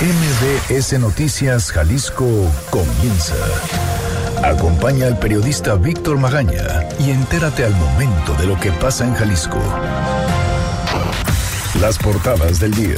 MBS Noticias Jalisco comienza. Acompaña al periodista Víctor Magaña y entérate al momento de lo que pasa en Jalisco. Las portadas del día.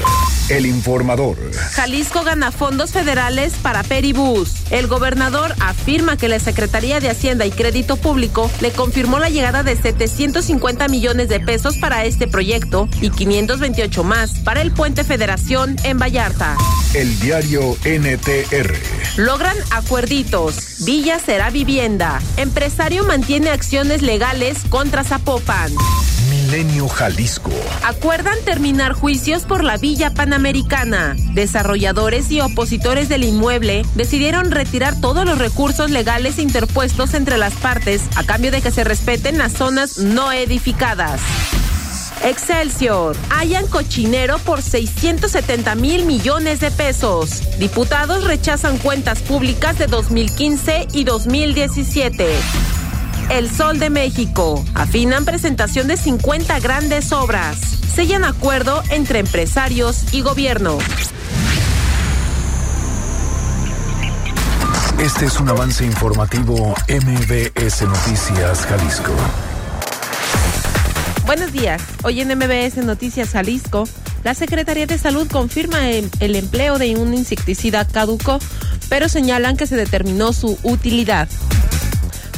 El informador. Jalisco gana fondos federales para Peribús. El gobernador afirma que la Secretaría de Hacienda y Crédito Público le confirmó la llegada de 750 millones de pesos para este proyecto y 528 más para el puente Federación en Vallarta. El diario NTR. Logran acuerditos. Villa será vivienda. Empresario mantiene acciones legales contra Zapopan. Jalisco. Acuerdan terminar juicios por la Villa Panamericana. Desarrolladores y opositores del inmueble decidieron retirar todos los recursos legales interpuestos entre las partes a cambio de que se respeten las zonas no edificadas. Excelsior. Hayan cochinero por 670 mil millones de pesos. Diputados rechazan cuentas públicas de 2015 y 2017. El Sol de México. Afinan presentación de 50 grandes obras. Sellan acuerdo entre empresarios y gobierno. Este es un avance informativo MBS Noticias Jalisco. Buenos días. Hoy en MBS Noticias Jalisco, la Secretaría de Salud confirma el, el empleo de un insecticida caduco, pero señalan que se determinó su utilidad.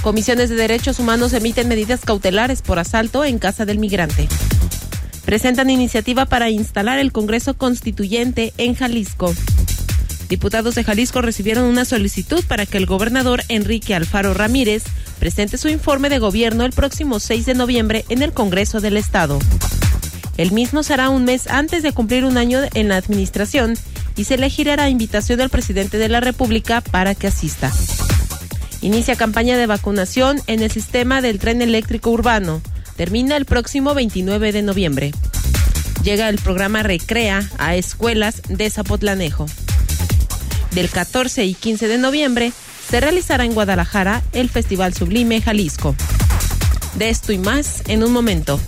Comisiones de Derechos Humanos emiten medidas cautelares por asalto en casa del migrante. Presentan iniciativa para instalar el Congreso Constituyente en Jalisco. Diputados de Jalisco recibieron una solicitud para que el gobernador Enrique Alfaro Ramírez presente su informe de gobierno el próximo 6 de noviembre en el Congreso del Estado. El mismo será un mes antes de cumplir un año en la administración y se elegirá a invitación del presidente de la República para que asista. Inicia campaña de vacunación en el sistema del tren eléctrico urbano. Termina el próximo 29 de noviembre. Llega el programa Recrea a escuelas de Zapotlanejo. Del 14 y 15 de noviembre se realizará en Guadalajara el Festival Sublime Jalisco. De esto y más en un momento.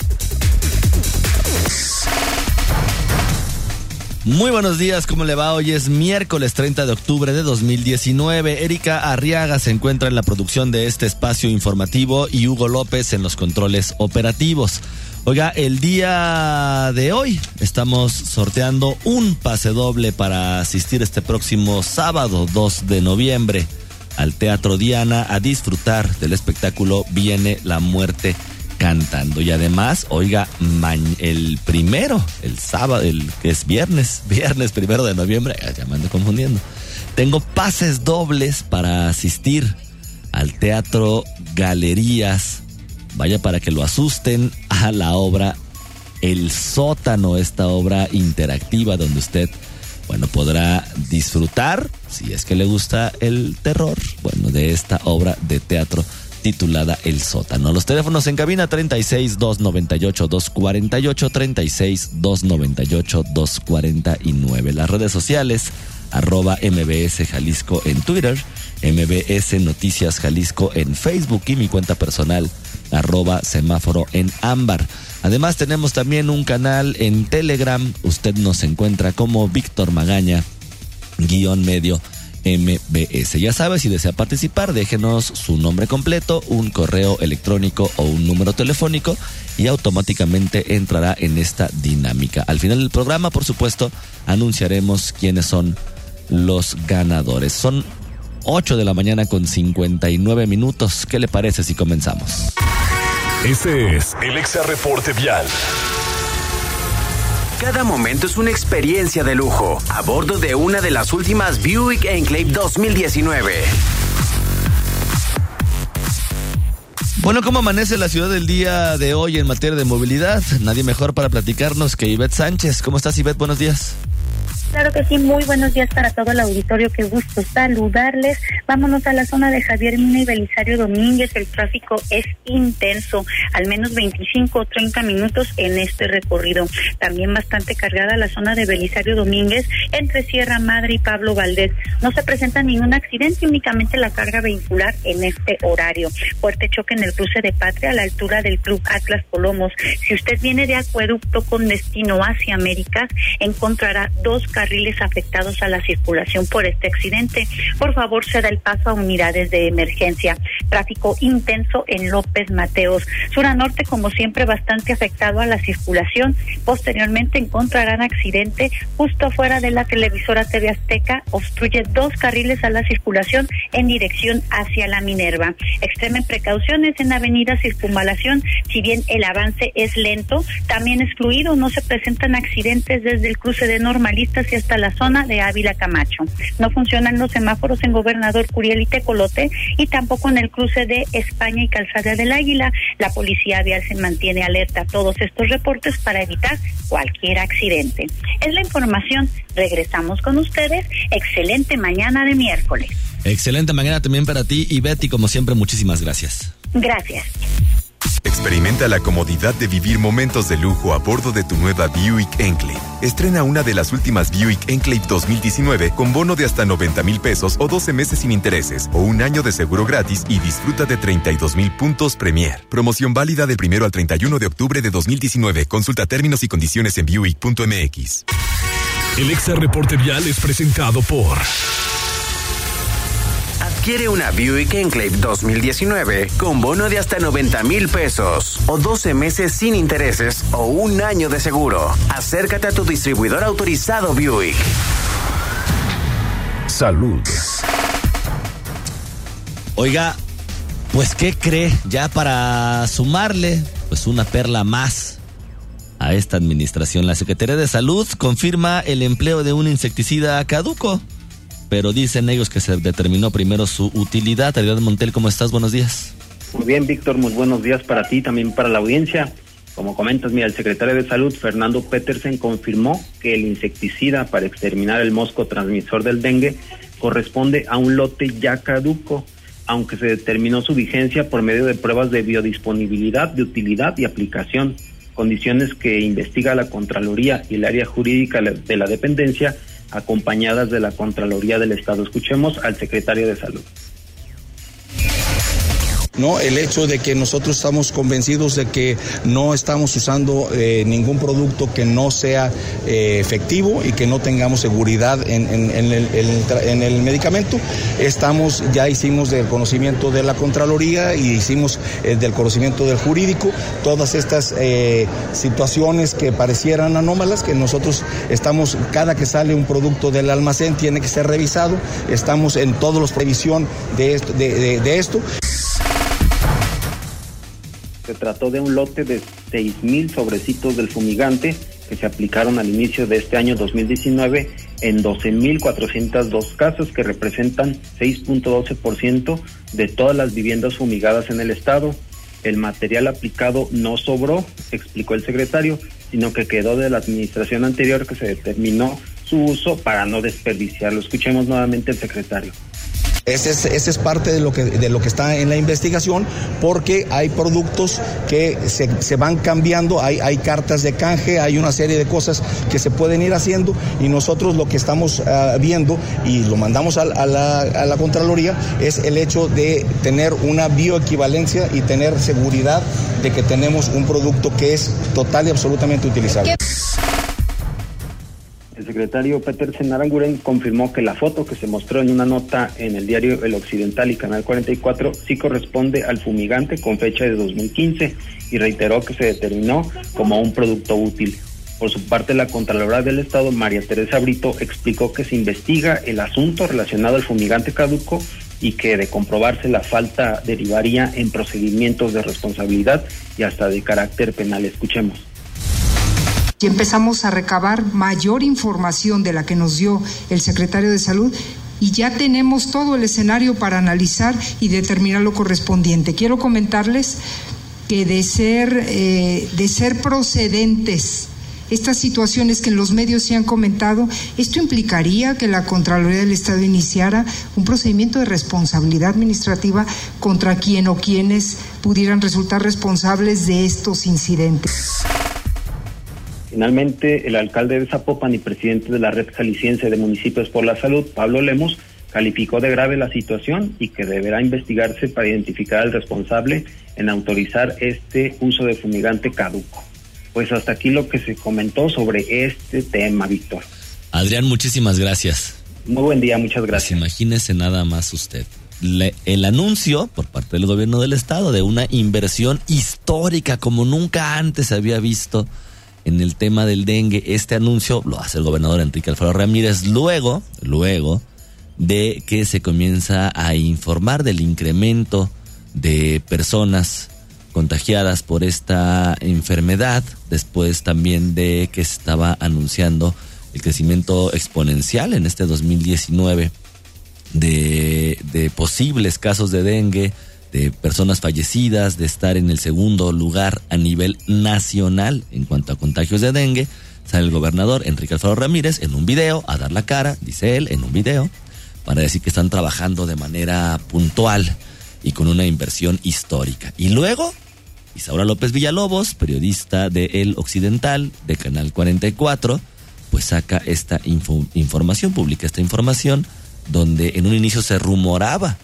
Muy buenos días, ¿cómo le va? Hoy es miércoles 30 de octubre de 2019. Erika Arriaga se encuentra en la producción de este espacio informativo y Hugo López en los controles operativos. Oiga, el día de hoy estamos sorteando un pase doble para asistir este próximo sábado 2 de noviembre al Teatro Diana a disfrutar del espectáculo Viene la Muerte cantando. Y además, oiga, el primero, el sábado, el que es viernes, viernes primero de noviembre, ya me ando confundiendo. Tengo pases dobles para asistir al Teatro Galerías. Vaya para que lo asusten a la obra El Sótano, esta obra interactiva donde usted, bueno, podrá disfrutar, si es que le gusta el terror, bueno, de esta obra de teatro titulada El Sótano. Los teléfonos en cabina 36 298 248 36 298 249. Las redes sociales arroba MBS Jalisco en Twitter, MBS Noticias Jalisco en Facebook y mi cuenta personal arroba semáforo en ámbar. Además tenemos también un canal en Telegram. Usted nos encuentra como Víctor Magaña, guion medio MBS. Ya sabe, si desea participar, déjenos su nombre completo, un correo electrónico o un número telefónico y automáticamente entrará en esta dinámica. Al final del programa, por supuesto, anunciaremos quiénes son los ganadores. Son 8 de la mañana con 59 minutos. ¿Qué le parece si comenzamos? Este es el Exa Reporte Vial. Cada momento es una experiencia de lujo a bordo de una de las últimas Buick Enclave 2019. Bueno, ¿cómo amanece la ciudad del día de hoy en materia de movilidad? Nadie mejor para platicarnos que Ivette Sánchez. ¿Cómo estás, Ivette? Buenos días. Claro que sí, muy buenos días para todo el auditorio, qué gusto saludarles. Vámonos a la zona de Javier Mina y Belisario Domínguez, el tráfico es intenso, al menos 25 o 30 minutos en este recorrido. También bastante cargada la zona de Belisario Domínguez entre Sierra Madre y Pablo Valdés. No se presenta ningún accidente, únicamente la carga vehicular en este horario. Fuerte choque en el cruce de Patria a la altura del Club Atlas Colomos. Si usted viene de acueducto con destino hacia Américas, encontrará dos cargas carriles afectados a la circulación por este accidente. Por favor, se da el paso a unidades de emergencia. Tráfico intenso en López Mateos. Sur a norte, como siempre, bastante afectado a la circulación. Posteriormente encontrarán accidente justo afuera de la televisora TV Azteca. Obstruye dos carriles a la circulación en dirección hacia la Minerva. Extremen precauciones en Avenida Circunvalación. Si bien el avance es lento, también es fluido. No se presentan accidentes desde el cruce de normalistas hasta la zona de Ávila Camacho. No funcionan los semáforos en Gobernador Curiel y Tecolote y tampoco en el cruce de España y Calzada del Águila. La policía vial se mantiene alerta a todos estos reportes para evitar cualquier accidente. Es la información. Regresamos con ustedes. Excelente mañana de miércoles. Excelente mañana también para ti y Betty, como siempre, muchísimas gracias. Gracias. Experimenta la comodidad de vivir momentos de lujo a bordo de tu nueva Buick Enclave. Estrena una de las últimas Buick Enclave 2019 con bono de hasta 90 mil pesos o 12 meses sin intereses o un año de seguro gratis y disfruta de 32 mil puntos Premier. Promoción válida del primero al 31 de octubre de 2019. Consulta términos y condiciones en Buick.mx. El Exa Reporte Vial es presentado por... Adquiere una Buick Enclave 2019 con bono de hasta 90 mil pesos o 12 meses sin intereses o un año de seguro. Acércate a tu distribuidor autorizado Buick. Salud. Oiga, pues ¿qué cree? Ya para sumarle, pues una perla más a esta administración, la Secretaría de Salud confirma el empleo de un insecticida caduco pero dicen ellos que se determinó primero su utilidad. Ariel Montel, ¿cómo estás? Buenos días. Muy bien, Víctor, muy buenos días para ti, también para la audiencia. Como comentas, mira, el secretario de Salud, Fernando Petersen, confirmó que el insecticida para exterminar el mosco transmisor del dengue corresponde a un lote ya caduco, aunque se determinó su vigencia por medio de pruebas de biodisponibilidad, de utilidad y aplicación, condiciones que investiga la Contraloría y el área jurídica de la dependencia acompañadas de la Contraloría del Estado. Escuchemos al secretario de Salud. ¿No? El hecho de que nosotros estamos convencidos de que no estamos usando eh, ningún producto que no sea eh, efectivo y que no tengamos seguridad en, el, medicamento. Estamos, ya hicimos del conocimiento de la Contraloría y hicimos eh, del conocimiento del jurídico todas estas situaciones que parecieran anómalas, que nosotros estamos, cada que sale un producto del almacén tiene que ser revisado, estamos en todos los previsión de esto. de esto. Se trató de un lote de 6.000 sobrecitos del fumigante que se aplicaron al inicio de este año 2019 en 12.402 casos que representan 6.12% de todas las viviendas fumigadas en el estado. El material aplicado no sobró, explicó el secretario, sino que quedó de la administración anterior que se determinó su uso para no desperdiciarlo. Escuchemos nuevamente el secretario. Ese es, parte de lo, que, está en la investigación, porque hay productos que se, van cambiando, hay, hay cartas de canje, hay una serie de cosas que se pueden ir haciendo y nosotros lo que estamos ah, viendo y lo mandamos a la Contraloría es el hecho de tener una bioequivalencia y tener seguridad de que tenemos un producto que es total y absolutamente utilizable. El secretario Peter Aranguren confirmó que la foto que se mostró en una nota en el diario El Occidental y Canal 44 sí corresponde al fumigante con fecha de 2015 y reiteró que se determinó como un producto útil. Por su parte, la Contralora del Estado, María Teresa Brito, explicó que se investiga el asunto relacionado al fumigante caduco y que de comprobarse la falta derivaría en procedimientos de responsabilidad y hasta de carácter penal. Escuchemos y empezamos a recabar mayor información de la que nos dio el secretario de Salud y ya tenemos todo el escenario para analizar y determinar lo correspondiente. Quiero comentarles que de ser, eh, de ser procedentes estas situaciones que en los medios se han comentado, esto implicaría que la Contraloría del Estado iniciara un procedimiento de responsabilidad administrativa contra quien o quienes pudieran resultar responsables de estos incidentes. Finalmente, el alcalde de Zapopan y presidente de la Red Jalisciense de Municipios por la Salud, Pablo Lemos, calificó de grave la situación y que deberá investigarse para identificar al responsable en autorizar este uso de fumigante caduco. Pues hasta aquí lo que se comentó sobre este tema, Víctor. Adrián, muchísimas gracias. Muy buen día, muchas gracias. Pues imagínese nada más usted. el anuncio por parte del gobierno del estado de una inversión histórica como nunca antes se había visto en el tema del dengue. Este anuncio lo hace el gobernador Enrique Alfaro Ramírez luego, luego de que se comienza a informar del incremento de personas contagiadas por esta enfermedad, después también de que se estaba anunciando el crecimiento exponencial en este 2019 de, de posibles casos de dengue, de personas fallecidas, de estar en el segundo lugar a nivel nacional en cuanto a contagios de dengue. Sale el gobernador Enrique Alfaro Ramírez en un video a dar la cara, dice él, en un video, para decir que están trabajando de manera puntual y con una inversión histórica. Y luego, Isaura López Villalobos, periodista de El Occidental, de Canal 44, pues saca esta información, publica esta información, donde en un inicio se rumoraba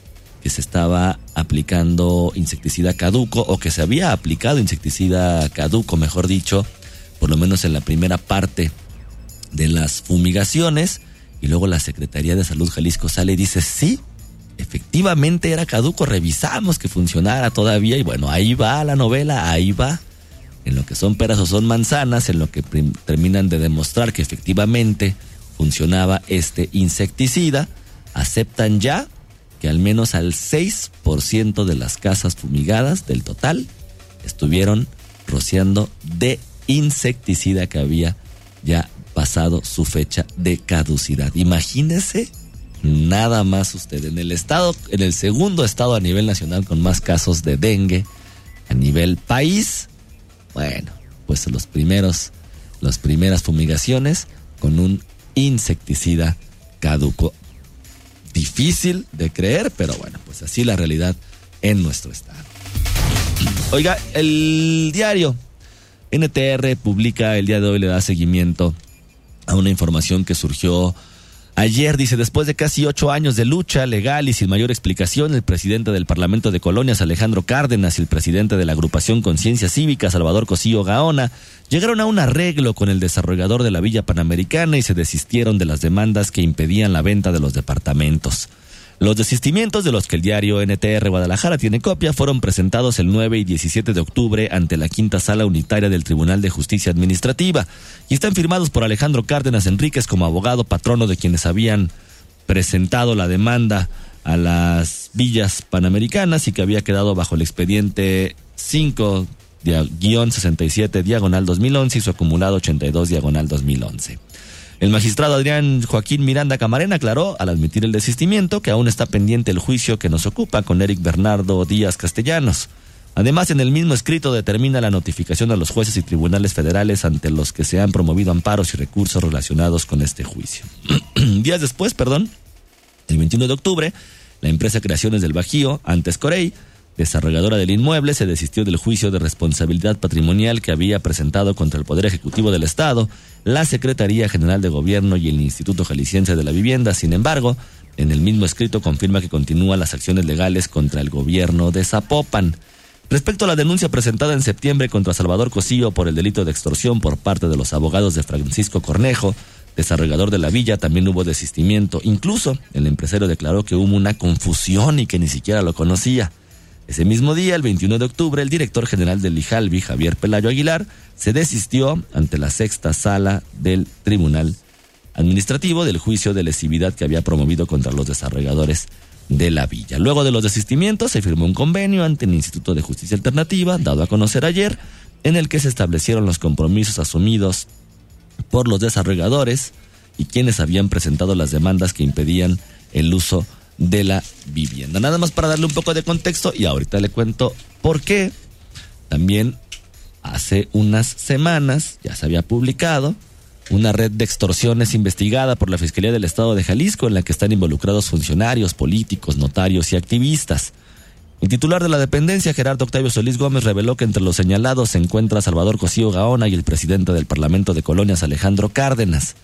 que se estaba aplicando insecticida caduco o que se había aplicado insecticida caduco, mejor dicho, por lo menos en la primera parte de las fumigaciones. Y luego la Secretaría de Salud Jalisco sale y dice, sí, efectivamente era caduco, revisamos que funcionara todavía y bueno, ahí va la novela, ahí va. En lo que son peras o son manzanas, en lo que terminan de demostrar que efectivamente funcionaba este insecticida, aceptan ya que al menos al 6% de las casas fumigadas del total estuvieron rociando de insecticida que había ya pasado su fecha de caducidad. Imagínese nada más usted en el estado, en el segundo estado a nivel nacional con más casos de dengue a nivel país. Bueno, pues los primeros, las primeras fumigaciones con un insecticida caduco difícil de creer, pero bueno, pues así la realidad en nuestro estado. Oiga, el diario NTR publica el día de hoy, le da seguimiento a una información que surgió Ayer dice, después de casi ocho años de lucha legal y sin mayor explicación, el presidente del Parlamento de Colonias, Alejandro Cárdenas, y el presidente de la agrupación Conciencia Cívica, Salvador Cosío Gaona, llegaron a un arreglo con el desarrollador de la Villa Panamericana y se desistieron de las demandas que impedían la venta de los departamentos. Los desistimientos de los que el diario NTR Guadalajara tiene copia fueron presentados el 9 y 17 de octubre ante la quinta sala unitaria del Tribunal de Justicia Administrativa y están firmados por Alejandro Cárdenas Enríquez como abogado patrono de quienes habían presentado la demanda a las villas panamericanas y que había quedado bajo el expediente 5 67 diagonal 2011 y su acumulado 82 diagonal 2011. El magistrado Adrián Joaquín Miranda Camarena aclaró al admitir el desistimiento que aún está pendiente el juicio que nos ocupa con Eric Bernardo Díaz Castellanos. Además, en el mismo escrito determina la notificación a los jueces y tribunales federales ante los que se han promovido amparos y recursos relacionados con este juicio. Días después, perdón, el 21 de octubre, la empresa Creaciones del Bajío, antes Corey, desarrolladora del inmueble, se desistió del juicio de responsabilidad patrimonial que había presentado contra el Poder Ejecutivo del Estado, la Secretaría General de Gobierno y el Instituto Jalisciense de la Vivienda. Sin embargo, en el mismo escrito confirma que continúan las acciones legales contra el gobierno de Zapopan. Respecto a la denuncia presentada en septiembre contra Salvador Cosillo por el delito de extorsión por parte de los abogados de Francisco Cornejo, desarrollador de la villa, también hubo desistimiento. Incluso el empresario declaró que hubo una confusión y que ni siquiera lo conocía. Ese mismo día, el 21 de octubre, el director general del IJALBI, Javier Pelayo Aguilar, se desistió ante la sexta sala del Tribunal Administrativo del juicio de lesividad que había promovido contra los desarrolladores de la villa. Luego de los desistimientos, se firmó un convenio ante el Instituto de Justicia Alternativa, dado a conocer ayer, en el que se establecieron los compromisos asumidos por los desarrolladores y quienes habían presentado las demandas que impedían el uso de la vivienda. Nada más para darle un poco de contexto y ahorita le cuento por qué. También hace unas semanas ya se había publicado una red de extorsiones investigada por la Fiscalía del Estado de Jalisco en la que están involucrados funcionarios, políticos, notarios y activistas. El titular de la dependencia, Gerardo Octavio Solís Gómez, reveló que entre los señalados se encuentra Salvador Cosío Gaona y el presidente del Parlamento de Colonias, Alejandro Cárdenas.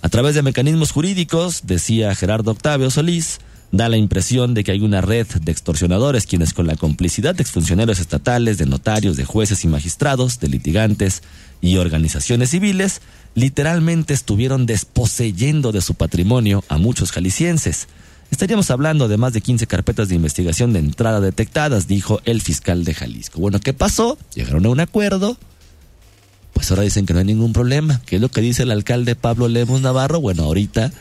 A través de mecanismos jurídicos, decía Gerardo Octavio Solís, da la impresión de que hay una red de extorsionadores quienes con la complicidad de exfuncionarios estatales, de notarios, de jueces y magistrados, de litigantes y organizaciones civiles literalmente estuvieron desposeyendo de su patrimonio a muchos jaliscienses. Estaríamos hablando de más de 15 carpetas de investigación de entrada detectadas, dijo el fiscal de Jalisco. Bueno, ¿qué pasó? Llegaron a un acuerdo. Pues ahora dicen que no hay ningún problema. ¿Qué es lo que dice el alcalde Pablo Lemos Navarro? Bueno, ahorita,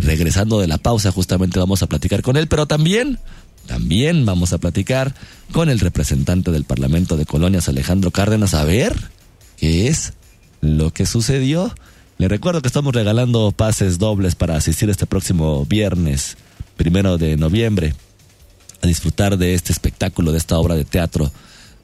regresando de la pausa, justamente vamos a platicar con él, pero también, también vamos a platicar con el representante del Parlamento de Colonias, Alejandro Cárdenas, a ver qué es lo que sucedió. Le recuerdo que estamos regalando pases dobles para asistir este próximo viernes, primero de noviembre, a disfrutar de este espectáculo, de esta obra de teatro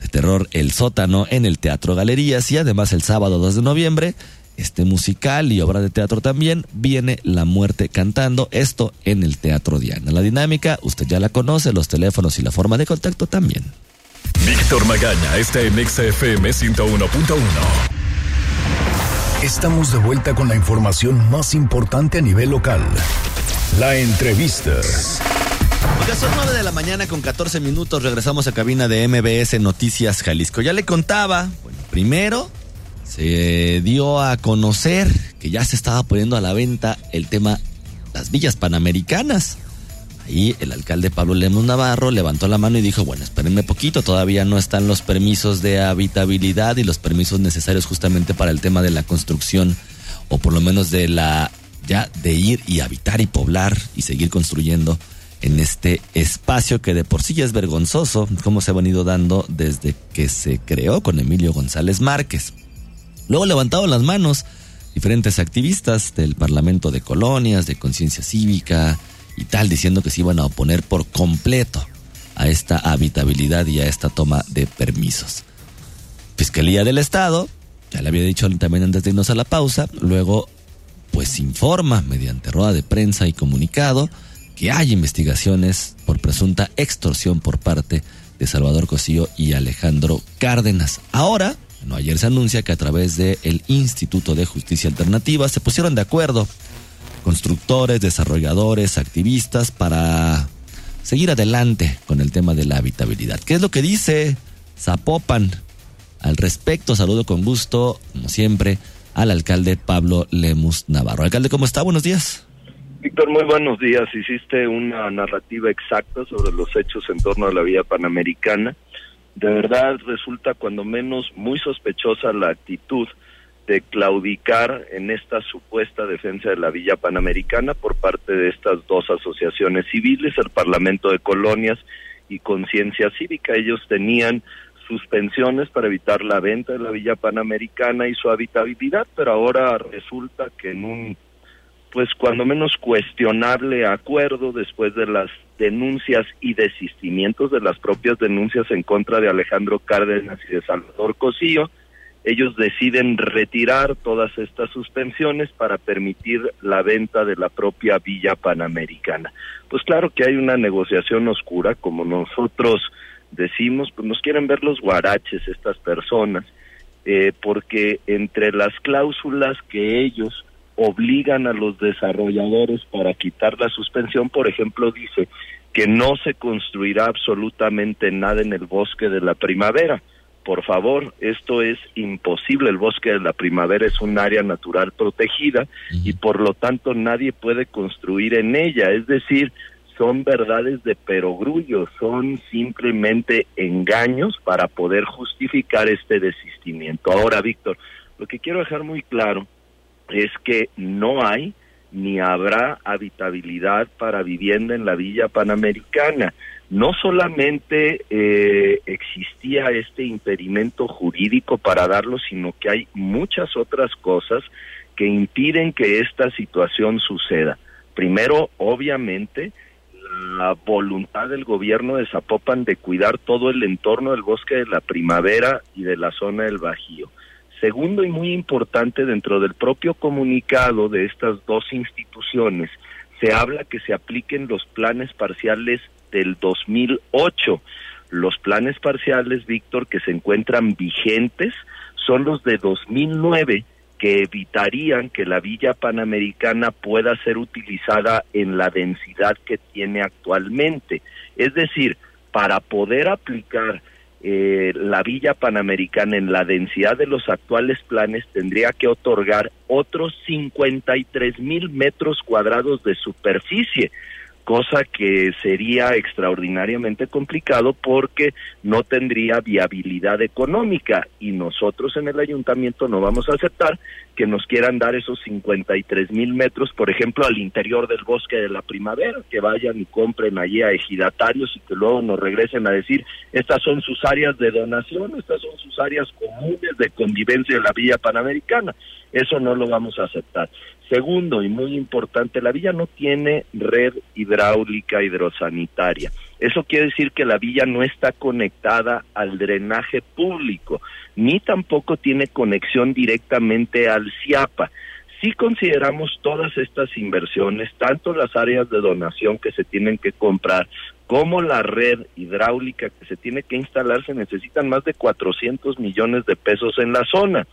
de terror El Sótano en el Teatro Galerías y además el sábado 2 de noviembre, este musical y obra de teatro también viene La Muerte Cantando, esto en el Teatro Diana. La dinámica, usted ya la conoce, los teléfonos y la forma de contacto también. Víctor Magaña está en XFM 101.1. Estamos de vuelta con la información más importante a nivel local. La entrevista. Oiga, son 9 de la mañana con 14 minutos. Regresamos a cabina de MBS Noticias Jalisco. Ya le contaba, bueno, primero se dio a conocer que ya se estaba poniendo a la venta el tema las villas panamericanas. Ahí el alcalde Pablo Lemos Navarro levantó la mano y dijo, bueno, espérenme poquito, todavía no están los permisos de habitabilidad y los permisos necesarios justamente para el tema de la construcción o por lo menos de la ya de ir y habitar y poblar y seguir construyendo en este espacio que de por sí ya es vergonzoso, como se ha venido dando desde que se creó con Emilio González Márquez. Luego levantaron las manos diferentes activistas del Parlamento de Colonias, de Conciencia Cívica, y tal, diciendo que se iban a oponer por completo a esta habitabilidad y a esta toma de permisos. Fiscalía del Estado, ya le había dicho también antes de irnos a la pausa, luego pues informa mediante rueda de prensa y comunicado que hay investigaciones por presunta extorsión por parte de Salvador Cosío y Alejandro Cárdenas. Ahora, no ayer se anuncia que a través del el Instituto de Justicia Alternativa se pusieron de acuerdo constructores, desarrolladores, activistas para seguir adelante con el tema de la habitabilidad. ¿Qué es lo que dice Zapopan al respecto? Saludo con gusto, como siempre, al alcalde Pablo Lemus Navarro. Alcalde, ¿cómo está? Buenos días. Víctor, muy buenos días. Hiciste una narrativa exacta sobre los hechos en torno a la vía panamericana. De verdad resulta cuando menos muy sospechosa la actitud de claudicar en esta supuesta defensa de la Villa Panamericana por parte de estas dos asociaciones civiles, el Parlamento de Colonias y Conciencia Cívica. Ellos tenían suspensiones para evitar la venta de la Villa Panamericana y su habitabilidad, pero ahora resulta que en un, pues cuando menos cuestionable acuerdo después de las denuncias y desistimientos de las propias denuncias en contra de Alejandro Cárdenas y de Salvador Cosío, ellos deciden retirar todas estas suspensiones para permitir la venta de la propia Villa Panamericana. Pues claro que hay una negociación oscura, como nosotros decimos, pues nos quieren ver los guaraches estas personas, eh, porque entre las cláusulas que ellos obligan a los desarrolladores para quitar la suspensión, por ejemplo, dice que no se construirá absolutamente nada en el bosque de la primavera por favor, esto es imposible. El bosque de la primavera es un área natural protegida y por lo tanto nadie puede construir en ella. Es decir, son verdades de perogrullo, son simplemente engaños para poder justificar este desistimiento. Ahora, Víctor, lo que quiero dejar muy claro es que no hay ni habrá habitabilidad para vivienda en la villa panamericana no solamente eh, existía este impedimento jurídico para darlo, sino que hay muchas otras cosas que impiden que esta situación suceda. Primero, obviamente, la voluntad del gobierno de Zapopan de cuidar todo el entorno del bosque de la primavera y de la zona del Bajío. Segundo y muy importante, dentro del propio comunicado de estas dos instituciones, se habla que se apliquen los planes parciales del 2008. Los planes parciales, Víctor, que se encuentran vigentes son los de 2009 que evitarían que la villa panamericana pueda ser utilizada en la densidad que tiene actualmente. Es decir, para poder aplicar eh, la Villa Panamericana en la densidad de los actuales planes tendría que otorgar otros 53 mil metros cuadrados de superficie cosa que sería extraordinariamente complicado porque no tendría viabilidad económica y nosotros en el ayuntamiento no vamos a aceptar que nos quieran dar esos 53 mil metros, por ejemplo, al interior del bosque de la primavera, que vayan y compren allí a ejidatarios y que luego nos regresen a decir, estas son sus áreas de donación, estas son sus áreas comunes de convivencia de la Villa Panamericana. Eso no lo vamos a aceptar. Segundo, y muy importante, la villa no tiene red hidráulica hidrosanitaria. Eso quiere decir que la villa no está conectada al drenaje público, ni tampoco tiene conexión directamente al CIAPA. Si consideramos todas estas inversiones, tanto las áreas de donación que se tienen que comprar, como la red hidráulica que se tiene que instalar, se necesitan más de 400 millones de pesos en la zona.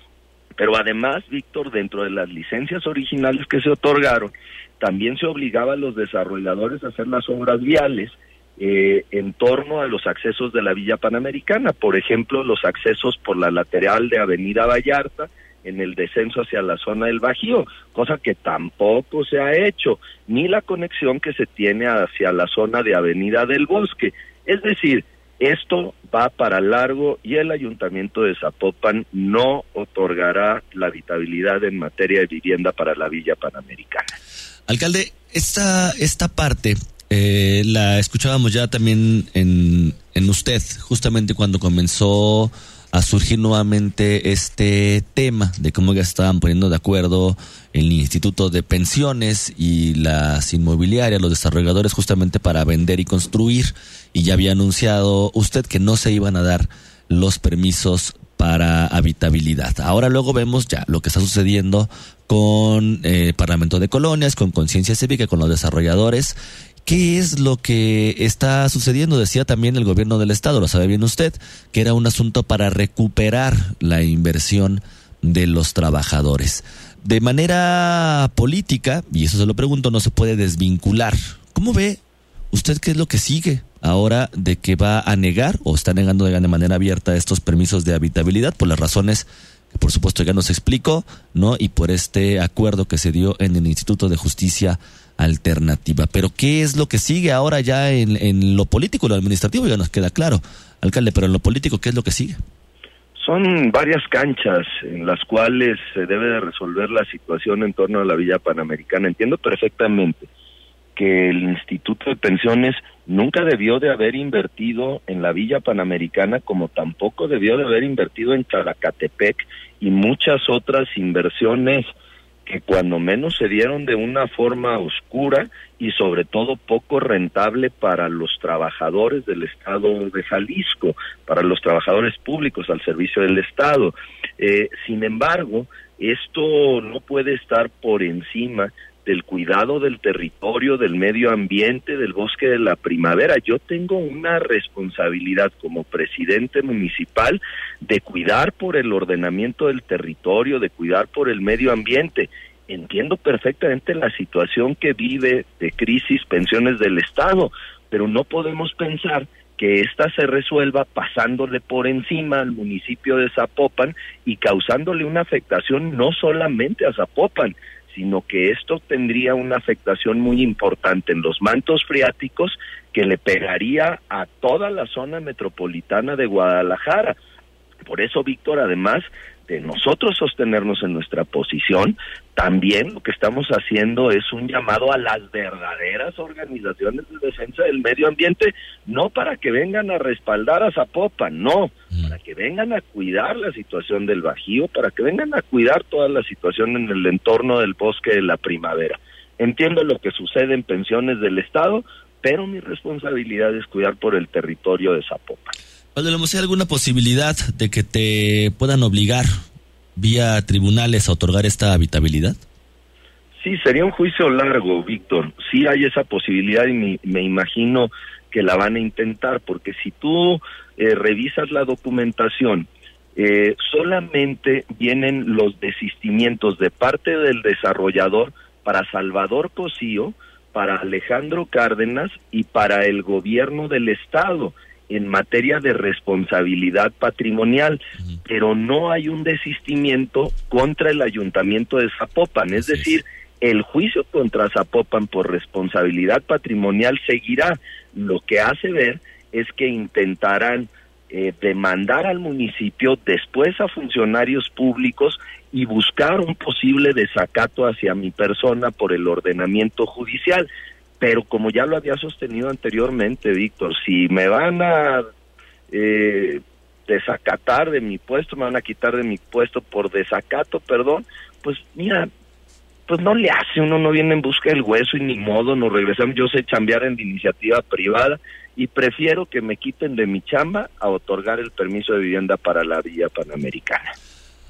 Pero además, Víctor, dentro de las licencias originales que se otorgaron, también se obligaba a los desarrolladores a hacer las obras viales eh, en torno a los accesos de la Villa Panamericana, por ejemplo, los accesos por la lateral de Avenida Vallarta en el descenso hacia la zona del Bajío, cosa que tampoco se ha hecho, ni la conexión que se tiene hacia la zona de Avenida del Bosque. Es decir, esto va para largo y el ayuntamiento de Zapopan no otorgará la habitabilidad en materia de vivienda para la Villa Panamericana. Alcalde, esta, esta parte eh, la escuchábamos ya también en, en usted, justamente cuando comenzó a surgir nuevamente este tema de cómo ya estaban poniendo de acuerdo el Instituto de Pensiones y las inmobiliarias, los desarrolladores justamente para vender y construir y ya había anunciado usted que no se iban a dar los permisos para habitabilidad. Ahora luego vemos ya lo que está sucediendo con eh, Parlamento de Colonias, con Conciencia Cívica, con los desarrolladores ¿Qué es lo que está sucediendo? Decía también el gobierno del estado, lo sabe bien usted, que era un asunto para recuperar la inversión de los trabajadores. De manera política, y eso se lo pregunto, no se puede desvincular. ¿Cómo ve usted qué es lo que sigue ahora de que va a negar o está negando de manera abierta estos permisos de habitabilidad por las razones que por supuesto ya nos explicó, ¿no? Y por este acuerdo que se dio en el Instituto de Justicia alternativa. Pero ¿qué es lo que sigue ahora ya en, en lo político, lo administrativo? Ya nos queda claro, alcalde, pero en lo político, ¿qué es lo que sigue? Son varias canchas en las cuales se debe de resolver la situación en torno a la Villa Panamericana. Entiendo perfectamente que el Instituto de Pensiones nunca debió de haber invertido en la Villa Panamericana como tampoco debió de haber invertido en Characatepec y muchas otras inversiones que cuando menos se dieron de una forma oscura y sobre todo poco rentable para los trabajadores del Estado de Jalisco, para los trabajadores públicos al servicio del Estado. Eh, sin embargo, esto no puede estar por encima del cuidado del territorio, del medio ambiente, del bosque de la primavera. Yo tengo una responsabilidad como presidente municipal de cuidar por el ordenamiento del territorio, de cuidar por el medio ambiente. Entiendo perfectamente la situación que vive de crisis pensiones del Estado, pero no podemos pensar que ésta se resuelva pasándole por encima al municipio de Zapopan y causándole una afectación no solamente a Zapopan, sino que esto tendría una afectación muy importante en los mantos freáticos que le pegaría a toda la zona metropolitana de Guadalajara. Por eso, Víctor, además de nosotros sostenernos en nuestra posición, también lo que estamos haciendo es un llamado a las verdaderas organizaciones de defensa del medio ambiente, no para que vengan a respaldar a Zapopan, no, mm. para que vengan a cuidar la situación del Bajío, para que vengan a cuidar toda la situación en el entorno del bosque de la primavera. Entiendo lo que sucede en pensiones del Estado, pero mi responsabilidad es cuidar por el territorio de Zapopan. ¿Hay alguna posibilidad de que te puedan obligar vía tribunales a otorgar esta habitabilidad? Sí, sería un juicio largo, Víctor. Sí hay esa posibilidad y me, imagino que la van a intentar, porque si tú eh, revisas la documentación, eh, solamente vienen los desistimientos de parte del desarrollador para Salvador Cosío, para Alejandro Cárdenas y para el gobierno del Estado en materia de responsabilidad patrimonial, pero no hay un desistimiento contra el ayuntamiento de Zapopan, es decir, el juicio contra Zapopan por responsabilidad patrimonial seguirá. Lo que hace ver es que intentarán eh, demandar al municipio, después a funcionarios públicos y buscar un posible desacato hacia mi persona por el ordenamiento judicial. Pero como ya lo había sostenido anteriormente, Víctor, si me van a eh, desacatar de mi puesto, me van a quitar de mi puesto por desacato, perdón, pues mira, pues no le hace, uno no viene en busca del hueso y ni modo, nos regresamos, yo sé chambear en iniciativa privada y prefiero que me quiten de mi chamba a otorgar el permiso de vivienda para la Villa Panamericana.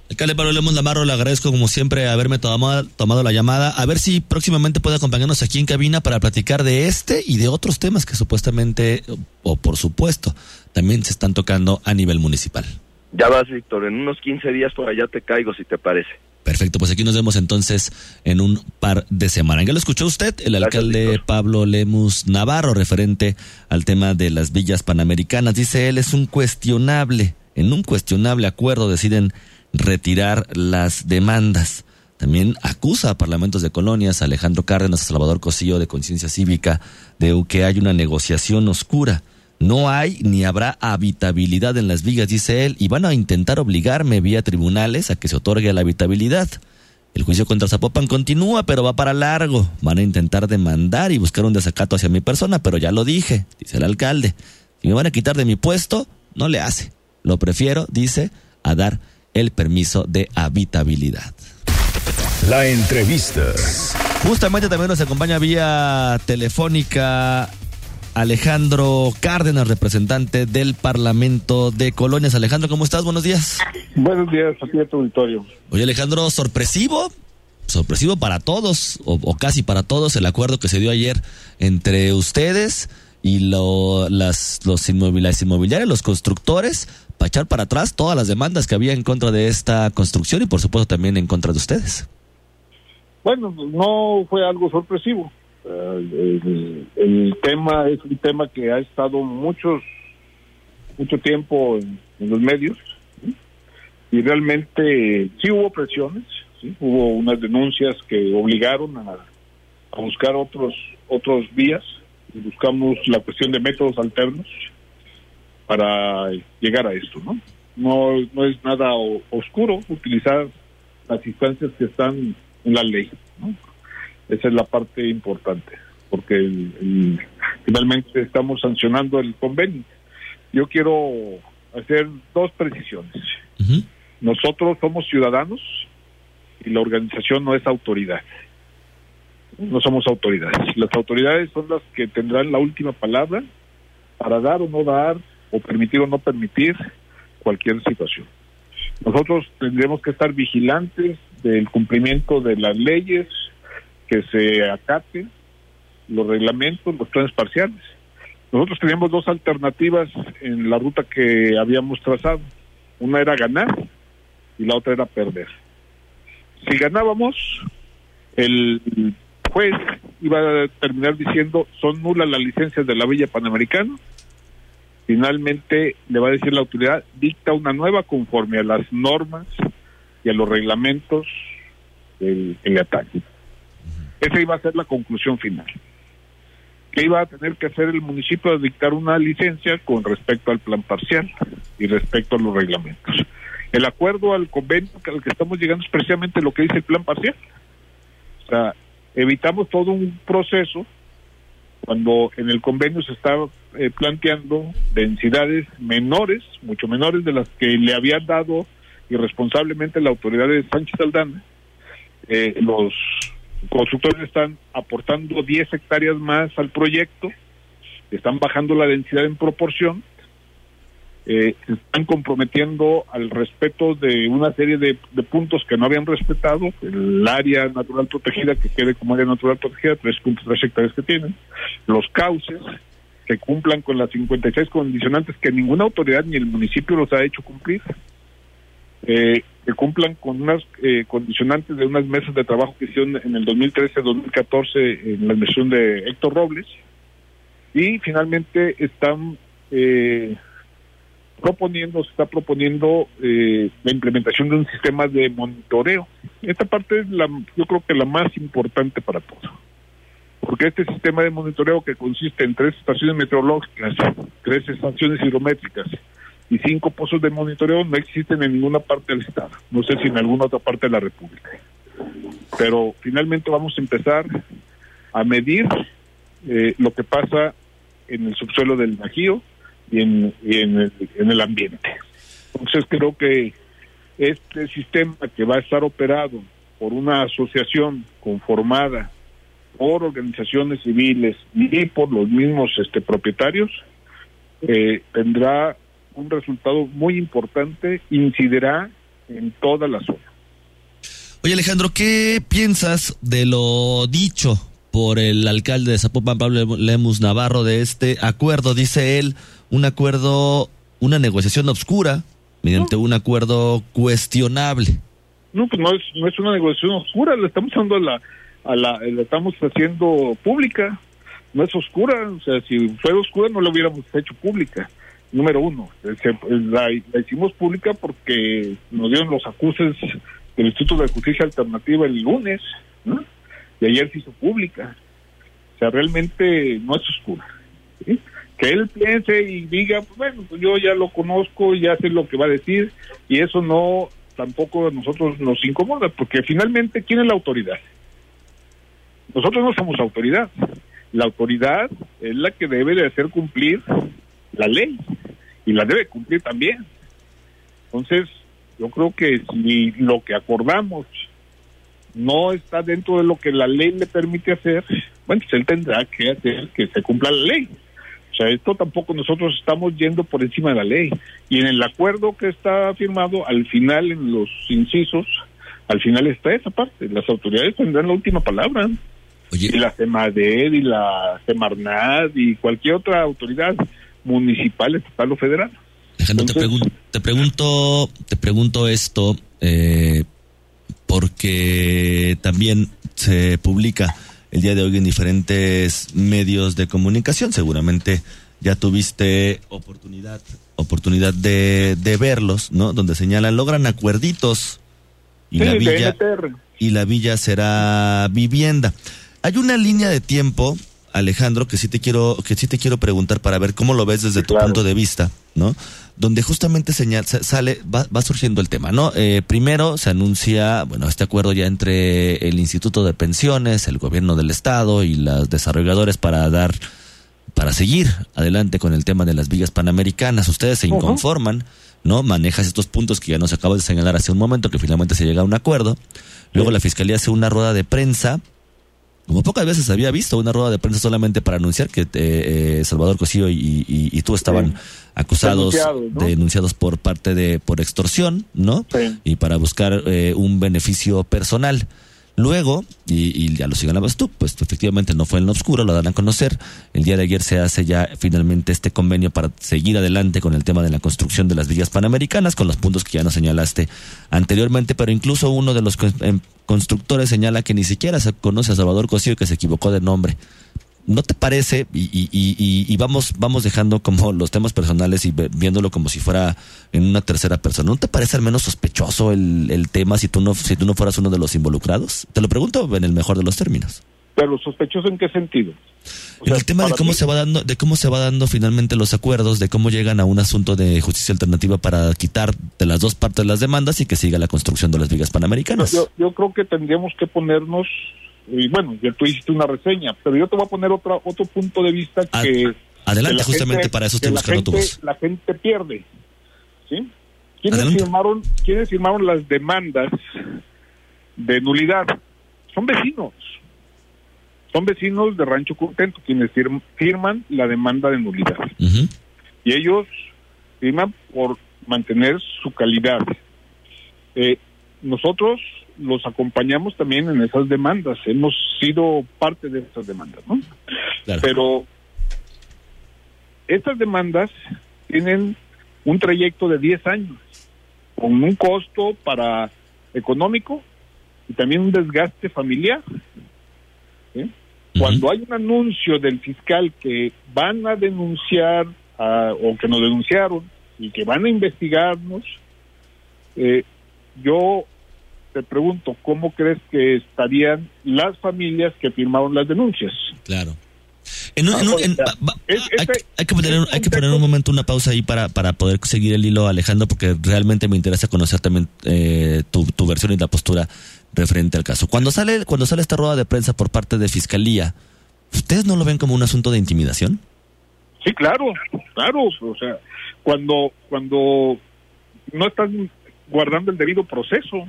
Alcalde Pablo Lemos Lamarro, le agradezco como siempre haberme tomado, tomado la llamada. A ver si próximamente puede acompañarnos aquí en cabina para platicar de este y de otros temas que supuestamente, o por supuesto, también se están tocando a nivel municipal. Ya vas, Víctor, en unos 15 días por allá te caigo, si te parece. Perfecto, pues aquí nos vemos entonces en un par de semanas. Ya lo escuchó usted, el alcalde Pablo Lemus Navarro, referente al tema de las villas panamericanas. Dice él, es un cuestionable, en un cuestionable acuerdo deciden retirar las demandas. También acusa a parlamentos de colonias, a Alejandro Cárdenas, a Salvador Cosillo de Conciencia Cívica, de que hay una negociación oscura. No hay ni habrá habitabilidad en las vigas, dice él, y van a intentar obligarme vía tribunales a que se otorgue la habitabilidad. El juicio contra Zapopan continúa, pero va para largo. Van a intentar demandar y buscar un desacato hacia mi persona, pero ya lo dije, dice el alcalde. Si me van a quitar de mi puesto, no le hace. Lo prefiero, dice, a dar el permiso de habitabilidad. La entrevista. Justamente también nos acompaña vía telefónica Alejandro Cárdenas, representante del Parlamento de Colonias. Alejandro, ¿cómo estás? Buenos días. Buenos días, aquí a tu auditorio. Oye, Alejandro, sorpresivo, sorpresivo para todos, o, casi para todos, el acuerdo que se dio ayer entre ustedes y lo, las, los inmobiliarios, los constructores, para echar para atrás todas las demandas que había en contra de esta construcción y por supuesto también en contra de ustedes. Bueno, no fue algo sorpresivo el, el, tema es un tema que ha estado muchos mucho tiempo en, los medios y realmente sí hubo presiones, ¿sí? hubo unas denuncias que obligaron a, a buscar otros otros vías y buscamos la cuestión de métodos alternos para llegar a esto, ¿no? No, no es nada oscuro utilizar las instancias que están en la ley, ¿no? Esa es la parte importante, porque finalmente estamos sancionando el convenio. Yo quiero hacer dos precisiones. Nosotros somos ciudadanos y la organización no es autoridad. No somos autoridades. Las autoridades son las que tendrán la última palabra para dar o no dar, o permitir o no permitir cualquier situación. Nosotros tendremos que estar vigilantes del cumplimiento de las leyes, que se acaten los reglamentos, los planes parciales. Nosotros teníamos dos alternativas en la ruta que habíamos trazado. Una era ganar y la otra era perder. Si ganábamos, el juez iba a terminar diciendo son nulas las licencias de la Villa Panamericana. Finalmente le va a decir la autoridad, dicta una nueva conforme a las normas y a los reglamentos del, del ataque. Esa iba a ser la conclusión final. Que iba a tener que hacer el municipio de dictar una licencia con respecto al plan parcial y respecto a los reglamentos. El acuerdo al convenio al que estamos llegando es precisamente lo que dice el plan parcial. O sea, evitamos todo un proceso cuando en el convenio se está eh, planteando densidades menores, mucho menores de las que le habían dado irresponsablemente la autoridad de Sánchez Aldana, eh, los constructores están aportando 10 hectáreas más al proyecto, están bajando la densidad en proporción, eh, están comprometiendo al respeto de una serie de, puntos que no habían respetado, el área natural protegida que quede como área natural protegida, 3.3 hectáreas que tienen, los cauces que cumplan con las 56 condicionantes que ninguna autoridad ni el municipio los ha hecho cumplir. Eh, que cumplan con unas eh, condicionantes de unas mesas de trabajo que hicieron en el 2013-2014 en la administración de Héctor Robles y finalmente están eh, proponiendo, se está proponiendo eh, la implementación de un sistema de monitoreo. Esta parte es la, yo creo que la más importante para todos. Porque este sistema de monitoreo que consiste en tres estaciones meteorológicas, tres estaciones hidrométricas y cinco pozos de monitoreo no existen en ninguna parte del estado. No sé si en alguna otra parte de la República. Pero finalmente vamos a empezar a medir eh, lo que pasa en el subsuelo del Bajío y, en, el ambiente. Entonces creo que este sistema que va a estar operado por una asociación conformada por organizaciones civiles y por los mismos este, propietarios, eh, tendrá un resultado muy importante, incidirá en toda la zona. Oye Alejandro, ¿qué piensas de lo dicho por el alcalde de Zapopan, Pablo Lemus Navarro, de este acuerdo? Dice él, un acuerdo, una negociación obscura, mediante un acuerdo cuestionable. No, pues no es, no es una negociación oscura, le estamos dando la, a la, estamos haciendo pública, no es oscura, o sea, si fuera oscura no la hubiéramos hecho pública, número uno, la, hicimos pública porque nos dieron los acuses del Instituto de Justicia Alternativa el lunes, y ayer se hizo pública, o sea, realmente no es oscura, que él piense y diga, pues, bueno, pues yo ya lo conozco, ya sé lo que va a decir, y eso no tampoco a nosotros nos incomoda, porque finalmente, ¿quién es la autoridad? Nosotros no somos autoridad. La autoridad es la que debe de hacer cumplir la ley y la debe cumplir también. Entonces, yo creo que si lo que acordamos no está dentro de lo que la ley le permite hacer, bueno, pues él tendrá que hacer que se cumpla la ley. O sea, esto tampoco nosotros estamos yendo por encima de la ley. Y en el acuerdo que está firmado, al final, en los incisos, al final está esa parte. Las autoridades tendrán la última palabra. Y la CEMADED y la CEMARNAD y cualquier otra autoridad municipal, estatal o federal. Alejandro, te, pregun- te pregunto, te pregunto esto eh, porque también se publica el día de hoy en diferentes medios de comunicación. Seguramente ya tuviste oportunidad, oportunidad de, de verlos, ¿no? Donde señalan logran acuerditos y Sí, la villa y la villa será vivienda. Hay una línea de tiempo, Alejandro, que sí te quiero, que sí te quiero preguntar para ver cómo lo ves desde tu punto de vista, ¿no? Donde justamente señal, sa- sale, va, va surgiendo el tema, ¿no? Eh, primero se anuncia, bueno, este acuerdo ya entre el Instituto de Pensiones, el gobierno del estado y los desarrolladores para dar, para seguir adelante con el tema de las villas panamericanas. Ustedes se inconforman, ¿no? Manejas estos puntos que ya nos acabas de señalar hace un momento, que finalmente se llega a un acuerdo. Luego la fiscalía hace una rueda de prensa como pocas veces había visto una rueda de prensa solamente para anunciar que eh, eh, Salvador Cosío y, y- y tú estaban acusados, Denunciados, ¿no? denunciados por parte de por extorsión, ¿no? Y para buscar eh, un beneficio personal. Luego, y, ya lo señalabas tú, pues efectivamente no fue en lo oscuro, lo dan a conocer. El día de ayer se hace ya finalmente este convenio para seguir adelante con el tema de la construcción de las villas panamericanas, con los puntos que ya nos señalaste anteriormente, pero incluso uno de los em, constructores señala que ni siquiera se conoce a Salvador Cosío que se equivocó de nombre. ¿No te parece? Y, y- y- y- y vamos, vamos dejando como los temas personales y viéndolo como si fuera en una tercera persona. ¿No te parece al menos sospechoso el, el tema si tú no, si tú no fueras uno de los involucrados? Te lo pregunto en el mejor de los términos. Pero sospechoso en qué sentido? En el tema de cómo mí- se va dando, de cómo se va dando finalmente los acuerdos, de cómo llegan a un asunto de justicia alternativa para quitar de las dos partes las demandas y que siga la construcción de las vigas panamericanas. Yo, yo creo que tendríamos que ponernos, y bueno, ya tú hiciste una reseña, pero yo te voy a poner otra, otro punto de vista que... adelante, que la justamente para eso estoy la buscando tu gente- voz. La gente pierde, ¿sí? ¿Quiénes Adelante. firmaron, ¿Quiénes firmaron las demandas de nulidad? Son vecinos. Son vecinos de Rancho Contento quienes firm- firman la demanda de nulidad. Y ellos firman por mantener su calidad. Eh, nosotros los acompañamos también en esas demandas. Hemos sido parte de esas demandas, ¿no? Pero estas demandas tienen un trayecto de 10 años, con un costo para económico y también un desgaste familiar. ¿sí? Cuando hay un anuncio del fiscal que van a denunciar o que nos denunciaron y que van a investigarnos, eh, yo te pregunto, ¿cómo crees que estarían las familias que firmaron las denuncias? Claro. En un- en un- en- va- va- hay, hay que poner, hay que poner un momento una pausa ahí para, para poder seguir el hilo, Alejandro, porque realmente me interesa conocer también eh, tu, tu versión y la postura referente al caso. Cuando sale, cuando sale esta rueda de prensa por parte de Fiscalía, ¿ustedes no lo ven como un asunto de intimidación? Sí, claro, claro, o sea, cuando cuando no están guardando el debido proceso.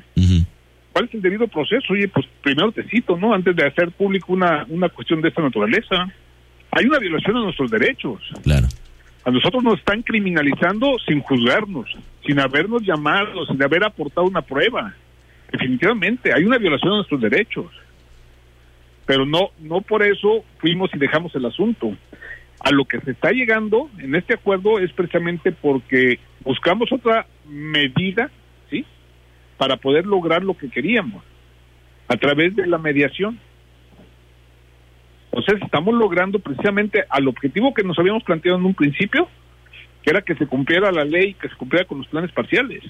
¿Cuál es el debido proceso? Oye, pues primero te cito, ¿no? Antes de hacer público una, una cuestión de esta naturaleza. Hay una violación a nuestros derechos. Claro. A nosotros nos están criminalizando sin juzgarnos, sin habernos llamado, sin haber aportado una prueba. Definitivamente, hay una violación a nuestros derechos. Pero no, no por eso fuimos y dejamos el asunto. A lo que se está llegando en este acuerdo es precisamente porque buscamos otra medida. Para poder lograr lo que queríamos a través de la mediación. Entonces estamos logrando precisamente al objetivo que nos habíamos planteado en un principio, que era que se cumpliera la ley, que se cumpliera con los planes parciales.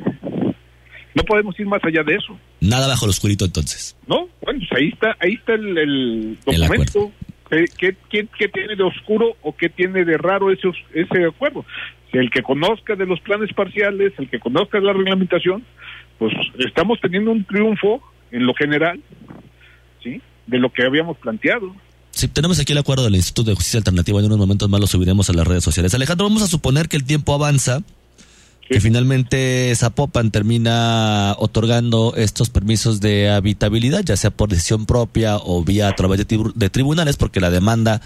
No podemos ir más allá de eso, Nada bajo lo oscurito entonces. ¿no? Bueno, pues ahí está, ahí está el, el El documento. ¿Qué, qué, qué- qué tiene de oscuro o qué tiene de raro ese, ese acuerdo? El que conozca de los planes parciales, el que conozca de la reglamentación, pues estamos teniendo un triunfo en lo general, ¿sí? De lo que habíamos planteado. Sí, tenemos aquí el acuerdo del Instituto de Justicia Alternativa. En unos momentos más lo subiremos a las redes sociales. Alejandro, vamos a suponer que el tiempo avanza, que finalmente Zapopan termina otorgando estos permisos de habitabilidad, ya sea por decisión propia o vía a través de, tribu- de tribunales, porque la demanda,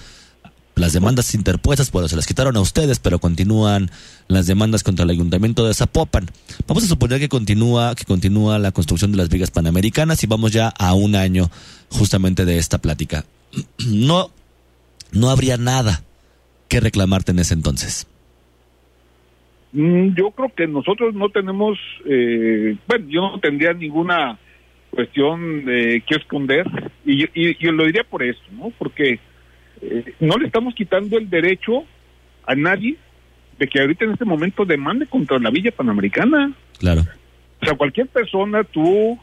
las demandas interpuestas, bueno, se las quitaron a ustedes, pero continúan las demandas contra el Ayuntamiento de Zapopan. Vamos a suponer que continúa, que continúa la construcción de las vigas panamericanas y vamos ya a un año justamente de esta plática. No, no habría nada que reclamarte en ese entonces. Mm, Yo creo que nosotros no tenemos, eh, bueno, yo no tendría ninguna cuestión de que esconder y, y, y lo diría por eso, ¿no? Porque eh, no le estamos quitando el derecho a nadie de que ahorita en este momento demande contra la Villa Panamericana. Claro. O sea, cualquier persona, tú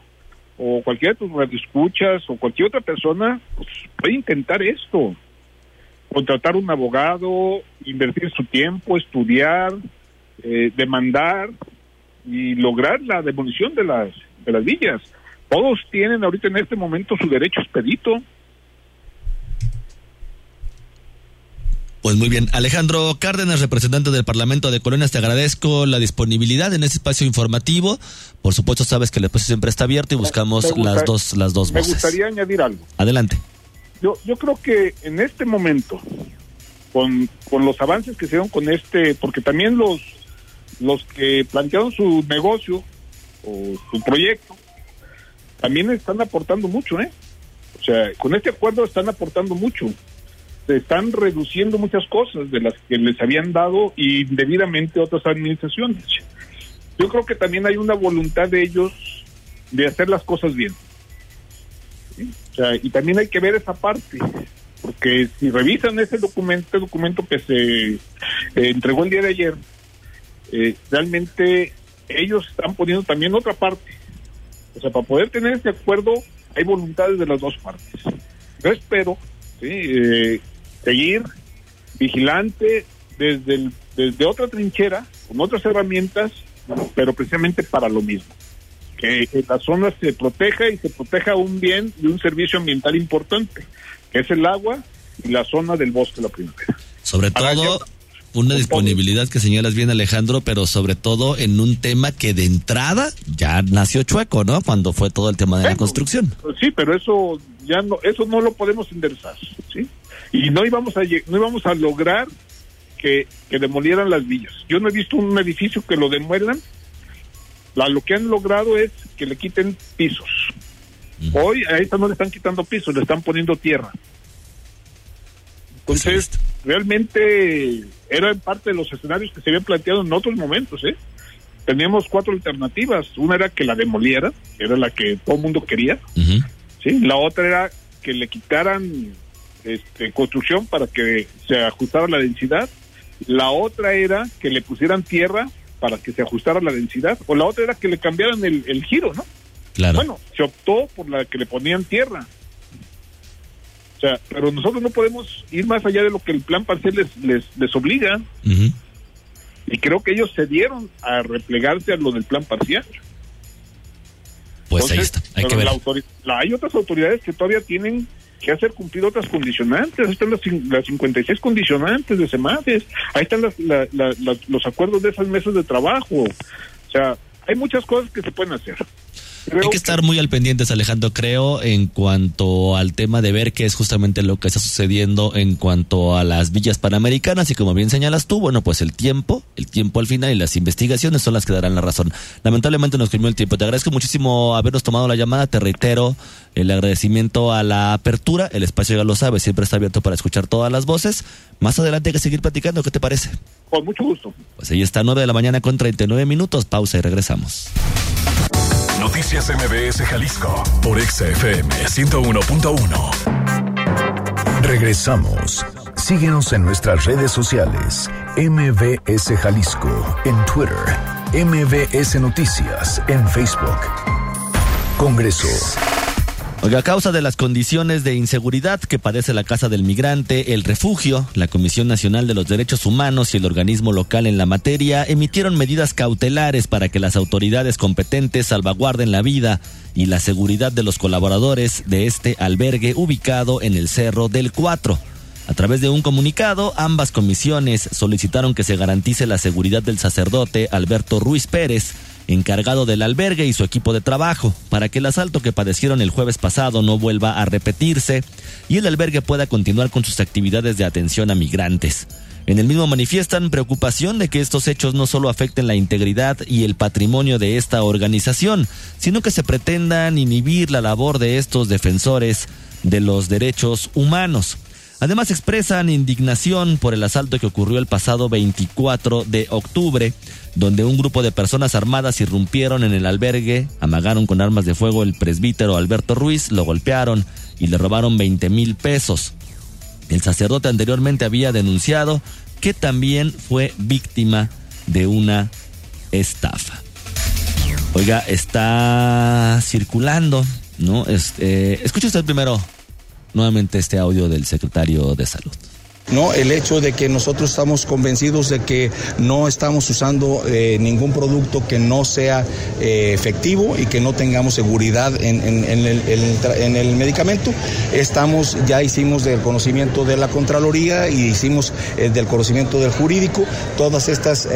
o cualquiera de tus radioescuchas o cualquier otra persona pues, puede intentar esto. Contratar un abogado, invertir su tiempo, estudiar, eh, demandar y lograr la demolición de las, de las villas. Todos tienen ahorita en este momento su derecho expedito. Pues muy bien. Alejandro Cárdenas, representante del Parlamento de Colonias, te agradezco la disponibilidad en este espacio informativo. Por supuesto, sabes que el espacio siempre está abierto y buscamos Me gusta- las dos, las dos Me voces. gustaría añadir algo. Adelante. Yo, yo creo que en este momento, con, con los avances que se dieron con este, porque también los, los que plantearon su negocio o su proyecto, también están aportando mucho, ¿eh? O sea, con este acuerdo están aportando mucho. Se están reduciendo muchas cosas de las que les habían dado indebidamente otras administraciones. Yo creo que también hay una voluntad de ellos de hacer las cosas bien. ¿sí? O sea, y también hay que ver esa parte, porque si revisan ese documento, este documento que se eh, entregó el día de ayer, eh, realmente ellos están poniendo también otra parte. O sea, para poder tener este acuerdo hay voluntades de las dos partes. Yo espero ¿sí? eh, seguir vigilante desde, el- desde otra trinchera, con otras herramientas, pero precisamente para lo mismo. Que, que la zona se proteja y se proteja un bien y un servicio ambiental importante, que es el agua y la zona del bosque la primavera. Sobre todo, una disponibilidad que señalas bien, Alejandro, pero sobre todo en un tema que de entrada ya nació chueco, ¿no? Cuando fue todo el tema de la construcción. Pues sí, pero eso ya no, eso no lo podemos enderezar, ¿sí? Y no íbamos a no íbamos a lograr que, que demolieran las villas. Yo no he visto un edificio que lo demuelan. La- lo que han logrado es que le quiten pisos. Hoy a esta no le están quitando pisos, le están poniendo tierra. Entonces, realmente era en parte de los escenarios que se habían planteado en otros momentos, ¿eh? Teníamos cuatro alternativas. Una era que la demoliera, que era la que todo el mundo quería. ¿sí? La otra era que le quitaran este, construcción para que se ajustara la densidad. La otra era que le pusieran tierra para que se ajustara la densidad, o la otra era que le cambiaran el, el giro, ¿no? Claro. Bueno, se optó por la que le ponían tierra. O sea, pero nosotros no podemos ir más allá de lo que el plan parcial les, les, les obliga. Y creo que ellos cedieron a replegarse a lo del plan parcial. Pues ahí está, hay que ver. la- hay otras autoridades que todavía tienen que hacer cumplir otras condicionantes. Ahí están las, las 56 condicionantes de SEMADES. Ahí están las- la- la- la- los acuerdos de esas mesas de trabajo. O sea, hay muchas cosas que se pueden hacer. Hay que estar muy al pendientes, Alejandro, creo, en cuanto al tema de ver qué es justamente lo que está sucediendo en cuanto a las villas panamericanas y como bien señalas tú, bueno, pues el tiempo, el tiempo al final y las investigaciones son las que darán la razón. Lamentablemente nos comió el tiempo. Te agradezco muchísimo habernos tomado la llamada, te reitero el agradecimiento a la apertura, el espacio ya lo sabes, siempre está abierto para escuchar todas las voces. Más adelante hay que seguir platicando, ¿qué te parece? Con mucho gusto. Pues ahí está, 9 de la mañana con 39 minutos, pausa y regresamos. Noticias MBS Jalisco por XFM 101.1. Regresamos. Síguenos en nuestras redes sociales. MBS Jalisco en Twitter. MBS Noticias en Facebook. Congreso. A causa de las condiciones de inseguridad que padece la Casa del Migrante, el Refugio, la Comisión Nacional de los Derechos Humanos y el organismo local en la materia emitieron medidas cautelares para que las autoridades competentes salvaguarden la vida y la seguridad de los colaboradores de este albergue ubicado en el Cerro del Cuatro. A través de un comunicado, ambas comisiones solicitaron que se garantice la seguridad del sacerdote Alberto Ruiz Pérez, encargado del albergue y su equipo de trabajo, para que el asalto que padecieron el jueves pasado no vuelva a repetirse y el albergue pueda continuar con sus actividades de atención a migrantes. En el mismo manifiestan preocupación de que estos hechos no solo afecten la integridad y el patrimonio de esta organización, sino que se pretendan inhibir la labor de estos defensores de los derechos humanos. Además expresan indignación por el asalto que ocurrió el pasado 24 de octubre, donde un grupo de personas armadas irrumpieron en el albergue, amagaron con armas de fuego el presbítero Alberto Ruiz, lo golpearon y le robaron 20 mil pesos. El sacerdote anteriormente había denunciado que también fue víctima de una estafa. Oiga, está circulando, ¿no? Este, escuche usted primero nuevamente este audio del secretario de Salud. No, el hecho de que nosotros estamos convencidos de que no estamos usando eh, ningún producto que no sea eh, efectivo y que no tengamos seguridad en, el, en el- en el medicamento. Estamos, ya hicimos del conocimiento de la Contraloría y hicimos eh, del conocimiento del jurídico todas estas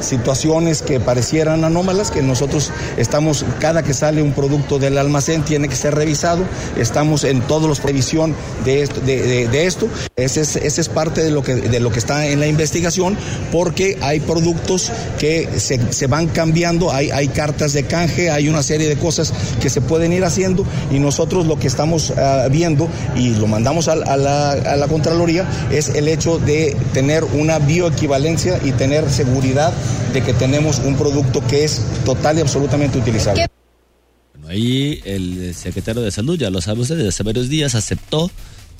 situaciones que parecieran anómalas, que nosotros estamos, cada que sale un producto del almacén tiene que ser revisado, estamos en todos los previsión de esto, de, de- de esto. Ese es, ese es parte de lo, que, de lo que está en la investigación, porque hay productos que se, se van cambiando, hay, hay cartas de canje, hay una serie de cosas que se pueden ir haciendo y nosotros lo que estamos ah, viendo y lo mandamos a, la, a la Contraloría es el hecho de tener una bioequivalencia y tener seguridad de que tenemos un producto que es total y absolutamente utilizable. Ahí el secretario de Salud, ya lo sabe usted, desde hace varios días aceptó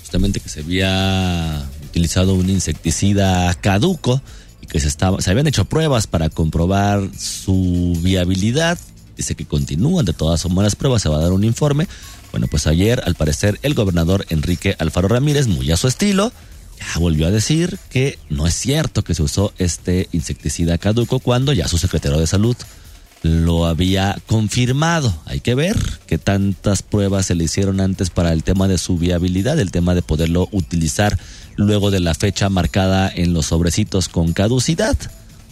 justamente que se había utilizado un insecticida caduco y que se, estaba, se habían hecho pruebas para comprobar su viabilidad. Dice que continúan de todas formas las pruebas, se va a dar un informe. Bueno, pues ayer, al parecer, el gobernador Enrique Alfaro Ramírez, muy a su estilo, ya volvió a decir que no es cierto que se usó este insecticida caduco cuando ya su secretario de salud lo había confirmado. Hay que ver qué tantas pruebas se le hicieron antes para el tema de su viabilidad, el tema de poderlo utilizar luego de la fecha marcada en los sobrecitos con caducidad.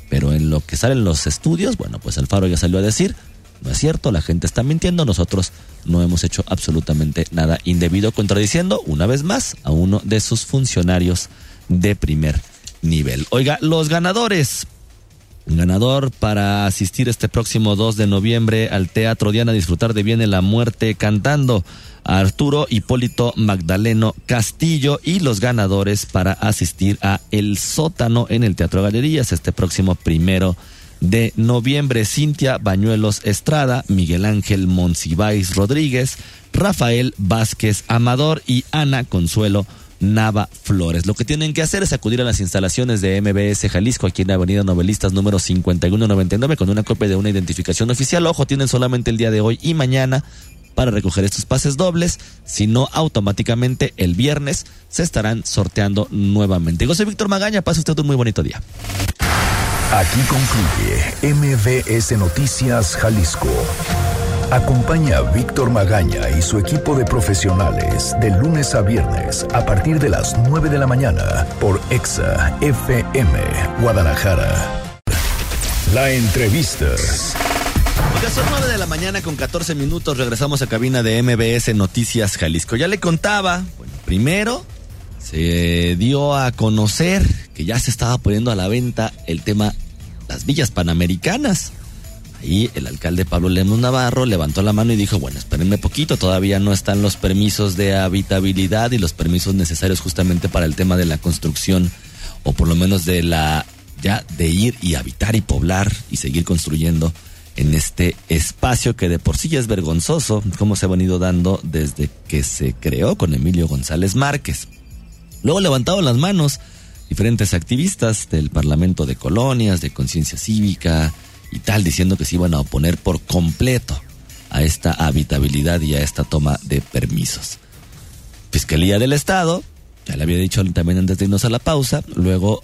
Pero en lo que salen los estudios, bueno, pues Alfaro ya salió a decir, no es cierto, la gente está mintiendo, nosotros no hemos hecho absolutamente nada indebido, contradiciendo una vez más a uno de sus funcionarios de primer nivel. Oiga, los ganadores ganador para asistir este próximo 2 de noviembre al Teatro Diana disfrutar de Viene la Muerte cantando a Arturo Hipólito Magdaleno Castillo y los ganadores para asistir a El Sótano en el Teatro Galerías este próximo primero de noviembre. Cintia Bañuelos Estrada, Miguel Ángel Monsiváis Rodríguez, Rafael Vázquez Amador y Ana Consuelo Nava Flores. Lo que tienen que hacer es acudir a las instalaciones de MBS Jalisco aquí en la Avenida Novelistas número 5199 con una copia de una identificación oficial. Ojo, tienen solamente el día de hoy y mañana para recoger estos pases dobles, si no automáticamente el viernes se estarán sorteando nuevamente. José Víctor Magaña, pase usted un muy bonito día. Aquí concluye MBS Noticias Jalisco. Acompaña a Víctor Magaña y su equipo de profesionales de lunes a viernes a partir de las 9 de la mañana por EXA FM Guadalajara. La entrevista. Porque son 9 de la mañana con 14 minutos. Regresamos a cabina de MBS Noticias Jalisco. Ya le contaba, bueno, primero se dio a conocer que ya se estaba poniendo a la venta el tema las villas panamericanas. Ahí el alcalde Pablo Lemos Navarro levantó la mano y dijo, bueno, espérenme poquito, todavía no están los permisos de habitabilidad y los permisos necesarios justamente para el tema de la construcción o por lo menos de la ya de ir y habitar y poblar y seguir construyendo en este espacio que de por sí ya es vergonzoso, como se ha venido dando desde que se creó con Emilio González Márquez. Luego levantaron las manos diferentes activistas del Parlamento de Colonias, de Conciencia Cívica, y tal, diciendo que se iban a oponer por completo a esta habitabilidad y a esta toma de permisos. Fiscalía del Estado, ya le había dicho también antes de irnos a la pausa, luego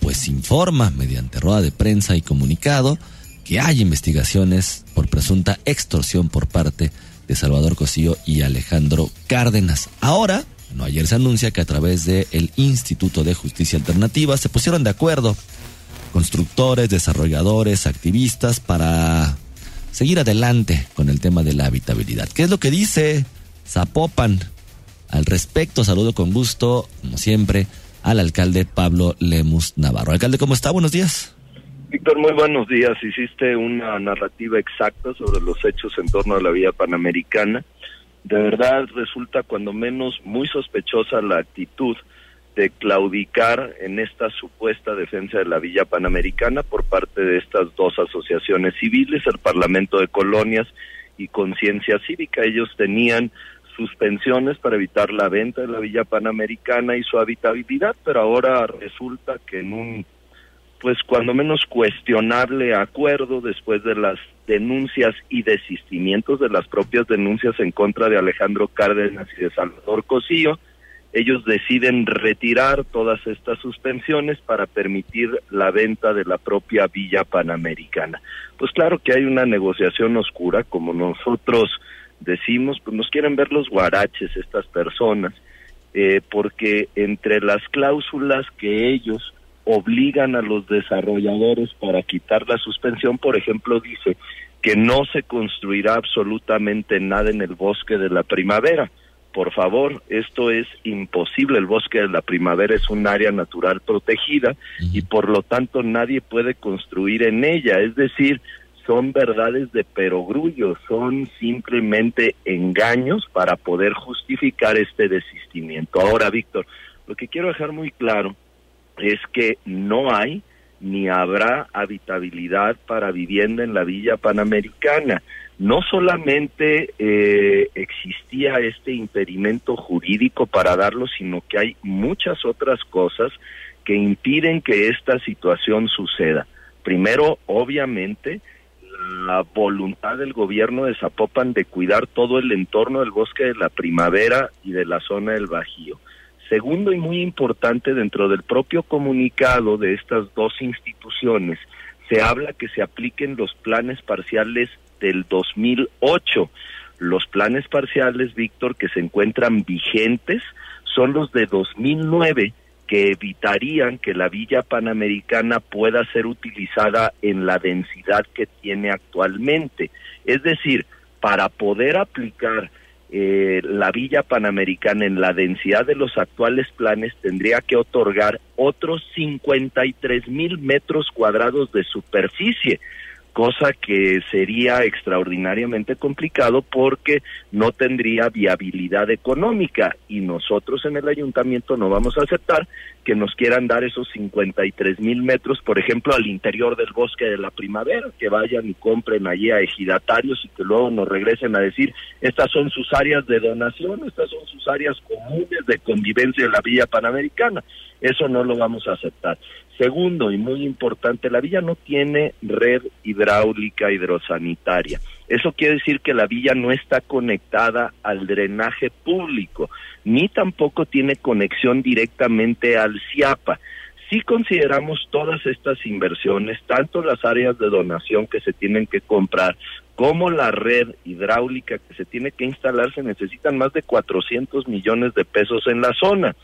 pues informa mediante rueda de prensa y comunicado que hay investigaciones por presunta extorsión por parte de Salvador Cosío y Alejandro Cárdenas. Ahora, no ayer se anuncia que a través del el Instituto de Justicia Alternativa se pusieron de acuerdo constructores, desarrolladores, activistas para seguir adelante con el tema de la habitabilidad. ¿Qué es lo que dice Zapopan al respecto? Saludo con gusto, como siempre, al alcalde Pablo Lemus Navarro. Alcalde, ¿cómo está? Buenos días. Víctor, muy buenos días. Hiciste una narrativa exacta sobre los hechos en torno a la vía panamericana. De verdad resulta cuando menos muy sospechosa la actitud de claudicar en esta supuesta defensa de la Villa Panamericana por parte de estas dos asociaciones civiles, el Parlamento de Colonias y Conciencia Cívica. Ellos tenían suspensiones para evitar la venta de la Villa Panamericana y su habitabilidad, pero ahora resulta que en un, pues cuando menos cuestionable acuerdo después de las denuncias y desistimientos de las propias denuncias en contra de Alejandro Cárdenas y de Salvador Cosío, ellos deciden retirar todas estas suspensiones para permitir la venta de la propia Villa Panamericana. Pues claro que hay una negociación oscura, como nosotros decimos, pues nos quieren ver los guaraches estas personas, eh, porque entre las cláusulas que ellos obligan a los desarrolladores para quitar la suspensión, por ejemplo, dice que no se construirá absolutamente nada en el bosque de la primavera por favor, esto es imposible. El bosque de la primavera es un área natural protegida y por lo tanto nadie puede construir en ella. Es decir, son verdades de perogrullo, son simplemente engaños para poder justificar este desistimiento. Ahora, Víctor, lo que quiero dejar muy claro es que no hay ni habrá habitabilidad para vivienda en la Villa Panamericana no solamente eh, existía este impedimento jurídico para darlo, sino que hay muchas otras cosas que impiden que esta situación suceda. Primero, obviamente, la voluntad del gobierno de Zapopan de cuidar todo el entorno del bosque de la primavera y de la zona del Bajío. Segundo y muy importante, dentro del propio comunicado de estas dos instituciones, se habla que se apliquen los planes parciales del 2008. Los planes parciales, Víctor, que se encuentran vigentes son los de 2009 que evitarían que la villa panamericana pueda ser utilizada en la densidad que tiene actualmente. Es decir, para poder aplicar eh, la villa panamericana en la densidad de los actuales planes tendría que otorgar otros 53 mil metros cuadrados de superficie cosa que sería extraordinariamente complicado porque no tendría viabilidad económica y nosotros en el ayuntamiento no vamos a aceptar que nos quieran dar esos 53 mil metros, por ejemplo, al interior del bosque de la primavera, que vayan y compren allí a ejidatarios y que luego nos regresen a decir, estas son sus áreas de donación, estas son sus áreas comunes de convivencia de la Villa Panamericana. Eso no lo vamos a aceptar. Segundo, y muy importante, la villa no tiene red hidráulica hidrosanitaria. Eso quiere decir que la villa no está conectada al drenaje público, ni tampoco tiene conexión directamente al CIAPA. Si consideramos todas estas inversiones, tanto las áreas de donación que se tienen que comprar, como la red hidráulica que se tiene que instalar, se necesitan más de 400 millones de pesos en la zona.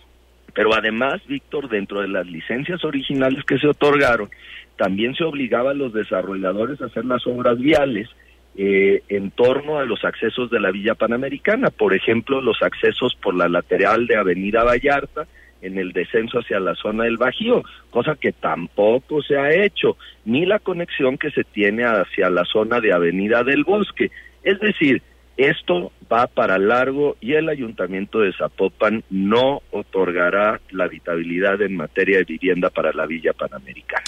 Pero además, Víctor, dentro de las licencias originales que se otorgaron, también se obligaba a los desarrolladores a hacer las obras viales eh, en torno a los accesos de la Villa Panamericana, por ejemplo, los accesos por la lateral de Avenida Vallarta en el descenso hacia la zona del Bajío, cosa que tampoco se ha hecho, ni la conexión que se tiene hacia la zona de Avenida del Bosque. Es decir, esto va para largo y el ayuntamiento de Zapopan no otorgará la habitabilidad en materia de vivienda para la Villa Panamericana.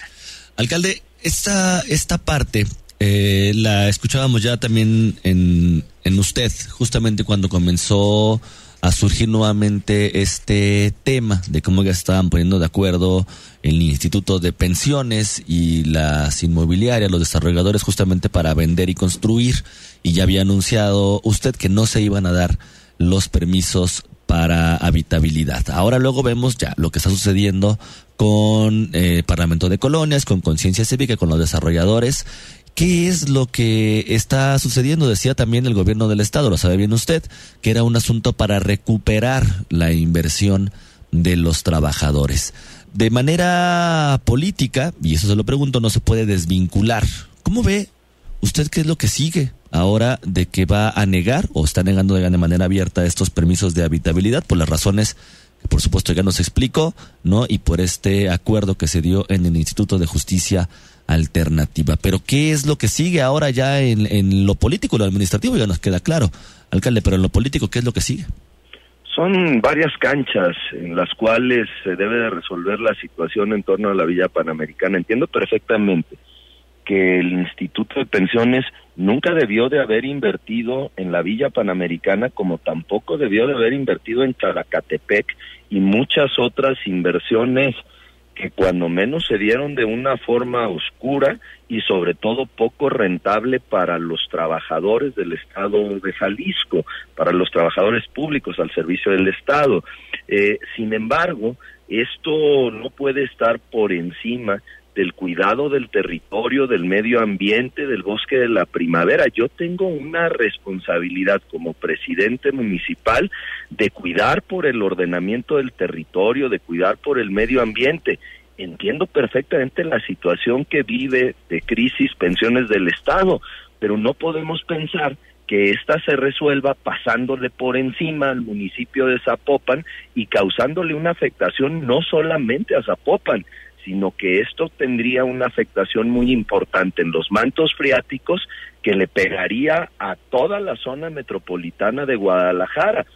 Alcalde, esta, esta parte eh, la escuchábamos ya también en, en usted, justamente cuando comenzó a surgir nuevamente este tema de cómo ya estaban poniendo de acuerdo el Instituto de Pensiones y las inmobiliarias, los desarrolladores justamente para vender y construir. Y ya había anunciado usted que no se iban a dar los permisos para habitabilidad. Ahora luego vemos ya lo que está sucediendo con eh, Parlamento de Colonias, con Conciencia Cívica, con los desarrolladores ¿Qué es lo que está sucediendo? Decía también el gobierno del estado, lo sabe bien usted, que era un asunto para recuperar la inversión de los trabajadores. De manera política, y eso se lo pregunto, no se puede desvincular. ¿Cómo ve usted qué es lo que sigue ahora de que va a negar o está negando de manera abierta estos permisos de habitabilidad por las razones que por supuesto ya nos explicó, ¿no? Y por este acuerdo que se dio en el Instituto de Justicia alternativa. Pero ¿qué es lo que sigue ahora ya en, en lo político, lo administrativo? Ya nos queda claro, alcalde, pero en lo político, ¿qué es lo que sigue? Son varias canchas en las cuales se debe de resolver la situación en torno a la Villa Panamericana. Entiendo perfectamente que el Instituto de Pensiones nunca debió de haber invertido en la Villa Panamericana como tampoco debió de haber invertido en Characatepec y muchas otras inversiones que cuando menos se dieron de una forma oscura y sobre todo poco rentable para los trabajadores del Estado de Jalisco, para los trabajadores públicos al servicio del Estado. Eh, sin embargo, esto no puede estar por encima del cuidado del territorio, del medio ambiente, del bosque de la primavera. Yo tengo una responsabilidad como presidente municipal de cuidar por el ordenamiento del territorio, de cuidar por el medio ambiente. Entiendo perfectamente la situación que vive de crisis pensiones del Estado, pero no podemos pensar que ésta se resuelva pasándole por encima al municipio de Zapopan y causándole una afectación no solamente a Zapopan, sino que esto tendría una afectación muy importante en los mantos freáticos que le pegaría a toda la zona metropolitana de Guadalajara.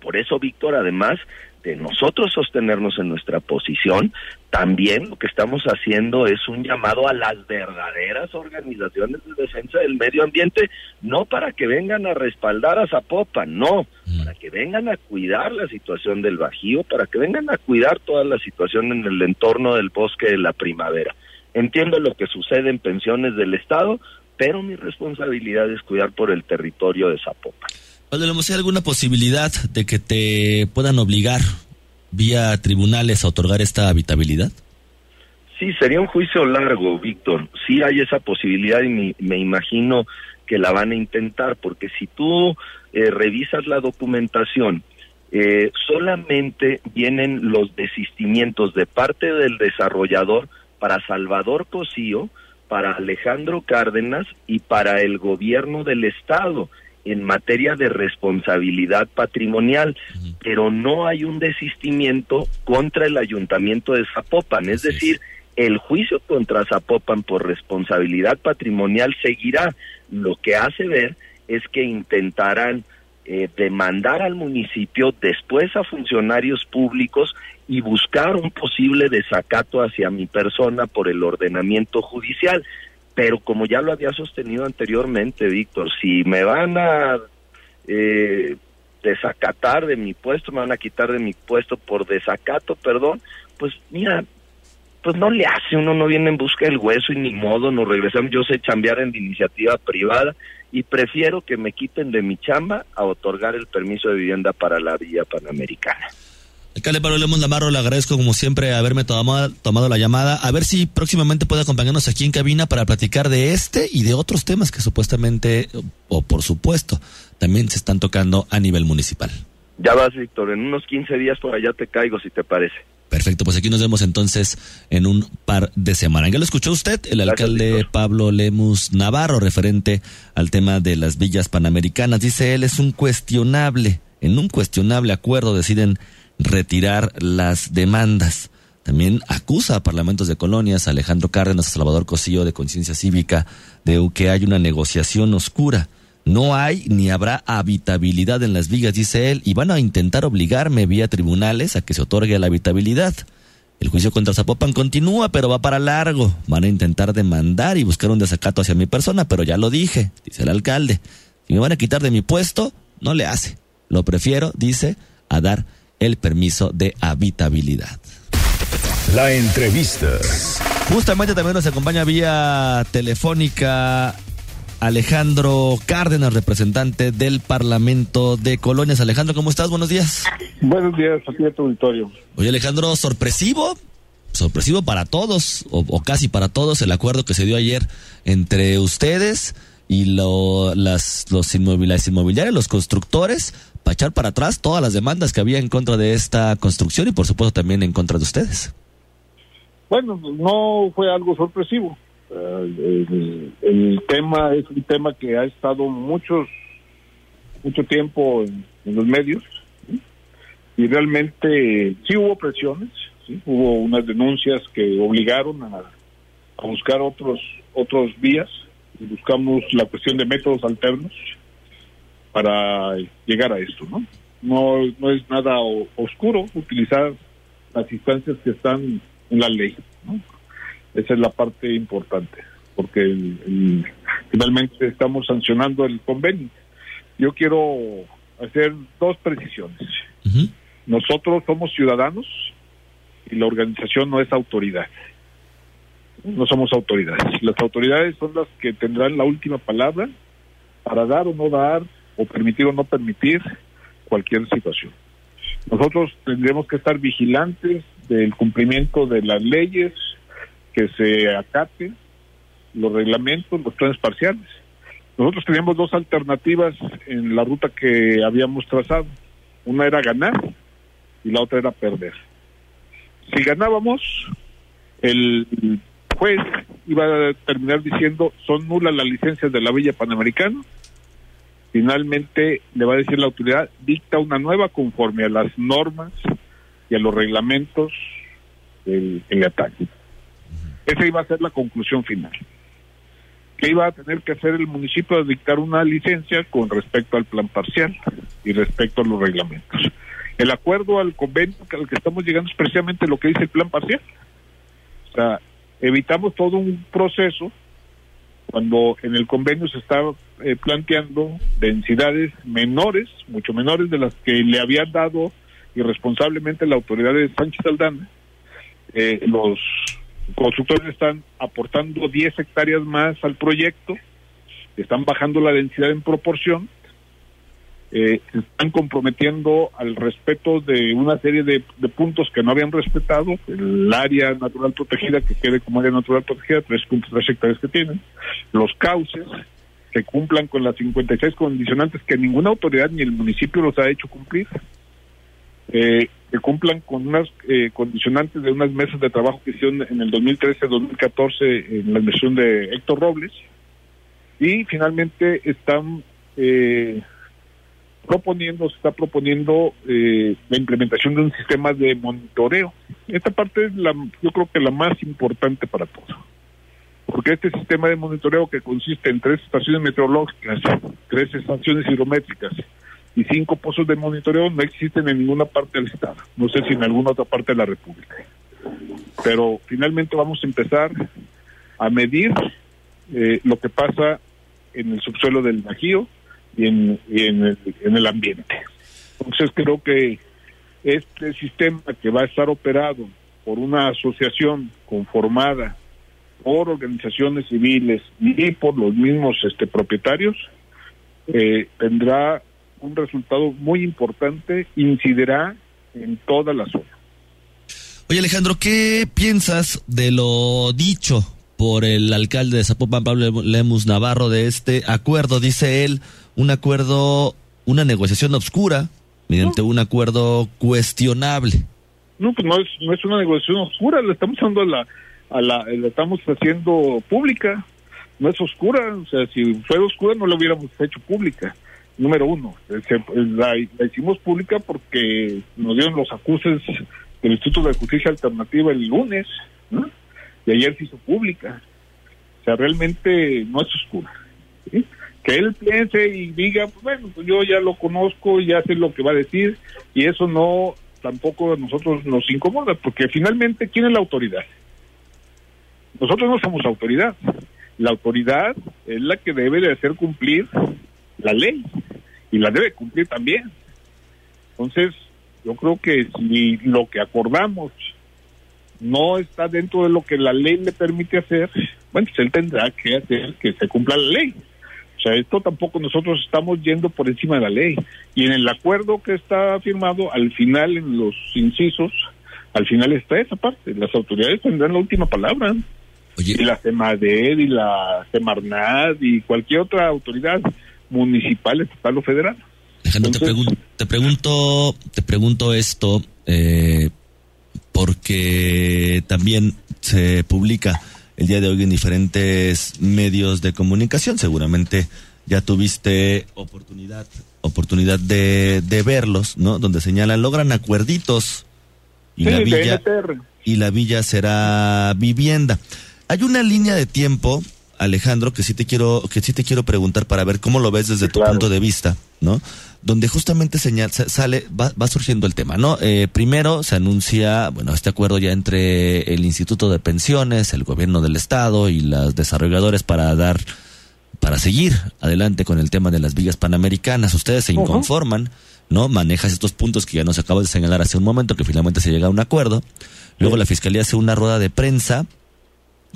Por eso, Víctor, además de nosotros sostenernos en nuestra posición, también lo que estamos haciendo es un llamado a las verdaderas organizaciones de defensa del medio ambiente, no para que vengan a respaldar a Zapopan, no, mm. para que vengan a cuidar la situación del Bajío, para que vengan a cuidar toda la situación en el entorno del bosque de la primavera. Entiendo lo que sucede en pensiones del Estado, pero mi responsabilidad es cuidar por el territorio de Zapopan. ¿Hay alguna posibilidad de que te puedan obligar vía tribunales a otorgar esta habitabilidad? Sí, sería un juicio largo, Víctor. Sí hay esa posibilidad y me, imagino que la van a intentar, porque si tú eh, revisas la documentación, eh, solamente vienen los desistimientos de parte del desarrollador para Salvador Cosío, para Alejandro Cárdenas y para el gobierno del Estado en materia de responsabilidad patrimonial, pero no hay un desistimiento contra el ayuntamiento de Zapopan, es decir, el juicio contra Zapopan por responsabilidad patrimonial seguirá. Lo que hace ver es que intentarán eh, demandar al municipio, después a funcionarios públicos y buscar un posible desacato hacia mi persona por el ordenamiento judicial. Pero como ya lo había sostenido anteriormente, Víctor, si me van a eh, desacatar de mi puesto, me van a quitar de mi puesto por desacato, perdón, pues mira, pues no le hace, uno no viene en busca del hueso y ni modo, nos regresamos, yo sé chambear en iniciativa privada y prefiero que me quiten de mi chamba a otorgar el permiso de vivienda para la Villa Panamericana. Alcalde Pablo Lemos Navarro, le agradezco como siempre haberme tomado, tomado la llamada. A ver si próximamente puede acompañarnos aquí en cabina para platicar de este y de otros temas que supuestamente, o por supuesto, también se están tocando a nivel municipal. Ya vas, Víctor, en unos 15 días por allá te caigo, si te parece. Perfecto, pues aquí nos vemos entonces en un par de semanas. Ya lo escuchó usted, el alcalde Pablo Lemus Navarro, referente al tema de las villas panamericanas. Dice él, es un cuestionable, en un cuestionable acuerdo deciden retirar las demandas. También acusa a parlamentos de colonias, a Alejandro Cárdenas, a Salvador Cosillo de Conciencia Cívica, de que hay una negociación oscura. No hay ni habrá habitabilidad en las villas, dice él, y van a intentar obligarme vía tribunales a que se otorgue la habitabilidad. El juicio contra Zapopan continúa, pero va para largo. Van a intentar demandar y buscar un desacato hacia mi persona, pero ya lo dije, dice el alcalde. Si me van a quitar de mi puesto, no le hace. Lo prefiero, dice, a dar el permiso de habitabilidad. La entrevista. Justamente también nos acompaña vía telefónica Alejandro Cárdenas, representante del Parlamento de Colonias. Alejandro, ¿cómo estás? Buenos días. Buenos días, aquí a tu auditorio. Oye, Alejandro, sorpresivo, sorpresivo para todos, o, casi para todos, el acuerdo que se dio ayer entre ustedes y lo, las, los inmobiliarios, los constructores, para echar para atrás todas las demandas que había en contra de esta construcción y por supuesto también en contra de ustedes. Bueno, no fue algo sorpresivo. El, tema es un tema que ha estado muchos mucho tiempo en, los medios y realmente sí hubo presiones, hubo unas denuncias que obligaron a, buscar otros otros vías. Y buscamos la cuestión de métodos alternos para llegar a esto, ¿no? No, no es nada oscuro utilizar las instancias que están en la ley, ¿no? Esa es la parte importante, porque finalmente estamos sancionando el convenio. Yo quiero hacer dos precisiones. Nosotros somos ciudadanos y la organización no es autoridad. No somos autoridades. Las autoridades son las que tendrán la última palabra para dar o no dar, o permitir o no permitir cualquier situación. Nosotros tendremos que estar vigilantes del cumplimiento de las leyes, que se acaten los reglamentos, los planes parciales. Nosotros teníamos dos alternativas en la ruta que habíamos trazado. Una era ganar y la otra era perder. Si ganábamos, el juez iba a terminar diciendo son nulas las licencias de la Villa Panamericana. Finalmente le va a decir la autoridad, dicta una nueva conforme a las normas y a los reglamentos del, ataque. Esa iba a ser la conclusión final. Que iba a tener que hacer el municipio a dictar una licencia con respecto al plan parcial y respecto a los reglamentos. El acuerdo al convenio al que estamos llegando es precisamente lo que dice el plan parcial. O sea, evitamos todo un proceso cuando en el convenio se está eh, planteando densidades menores, mucho menores de las que le había dado irresponsablemente la autoridad de Sánchez Aldana, eh, los constructores están aportando 10 hectáreas más al proyecto, están bajando la densidad en proporción, eh, están comprometiendo al respeto de una serie de, puntos que no habían respetado, el área natural protegida que quede como área natural protegida, 3.3 hectáreas que tienen, los cauces que cumplan con las 56 condicionantes que ninguna autoridad ni el municipio los ha hecho cumplir. Eh, que cumplan con unas eh, condicionantes de unas mesas de trabajo que hicieron en el 2013-2014 en la administración de Héctor Robles y finalmente están eh, proponiendo, se está proponiendo eh, la implementación de un sistema de monitoreo. Esta parte es la, yo creo que la más importante para todos. Porque este sistema de monitoreo que consiste en tres estaciones meteorológicas, tres estaciones hidrométricas y cinco pozos de monitoreo no existen en ninguna parte del estado. No sé si en alguna otra parte de la República. Pero finalmente vamos a empezar a medir eh, lo que pasa en el subsuelo del Bajío y, en, el, en el ambiente. Entonces creo que este sistema que va a estar operado por una asociación conformada por organizaciones civiles y por los mismos este, propietarios, eh, tendrá un resultado muy importante, incidirá en toda la zona. Oye Alejandro, ¿qué piensas de lo dicho por el alcalde de Zapopan, Pablo Lemus Navarro, de este acuerdo? Dice él, un acuerdo, una negociación oscura, mediante un acuerdo cuestionable. No, pues no es, no es una negociación oscura, le estamos dando a la, a la, la estamos haciendo pública, no es oscura, o sea, si fuera oscura no la hubiéramos hecho pública. Número uno, la, la hicimos pública porque nos dieron los acuses del Instituto de Justicia Alternativa el lunes, y ayer se hizo pública. O sea, realmente no es oscura. ¿sí? Que él piense y diga, pues bueno, pues yo ya lo conozco, ya sé lo que va a decir, y eso no tampoco a nosotros nos incomoda, porque finalmente, ¿quién es la autoridad? Nosotros no somos autoridad. La autoridad es la que debe de hacer cumplir la ley, y la debe cumplir también. Entonces, yo creo que si lo que acordamos no está dentro de lo que la ley le permite hacer, bueno, pues él tendrá que hacer que se cumpla la ley. Sea, esto tampoco nosotros estamos yendo por encima de la ley. Y en el acuerdo que está firmado, al final, en los incisos, al final está esa parte. Las autoridades tendrán la última palabra. Y la CEMADED y la CEMARNAD y cualquier otra autoridad municipal, estatal o federal. Alejandro, te, te, pregunto, te pregunto esto eh, porque también se publica el día de hoy en diferentes medios de comunicación. Seguramente ya tuviste oportunidad, oportunidad de, de verlos, ¿no? Donde señalan, logran acuerditos y la villa y la villa será vivienda. Hay una línea de tiempo, Alejandro, que sí te quiero, que sí te quiero preguntar para ver cómo lo ves desde tu punto de vista, ¿no? donde justamente señal, sale, va, va surgiendo el tema, ¿no? Eh, primero se anuncia, bueno, este acuerdo ya entre el Instituto de Pensiones, el gobierno del Estado y las desarrolladores para dar, para seguir adelante con el tema de las villas panamericanas. Ustedes se inconforman, ¿no? Manejas estos puntos que ya nos acabo de señalar hace un momento, que finalmente se llega a un acuerdo. Luego la Fiscalía hace una rueda de prensa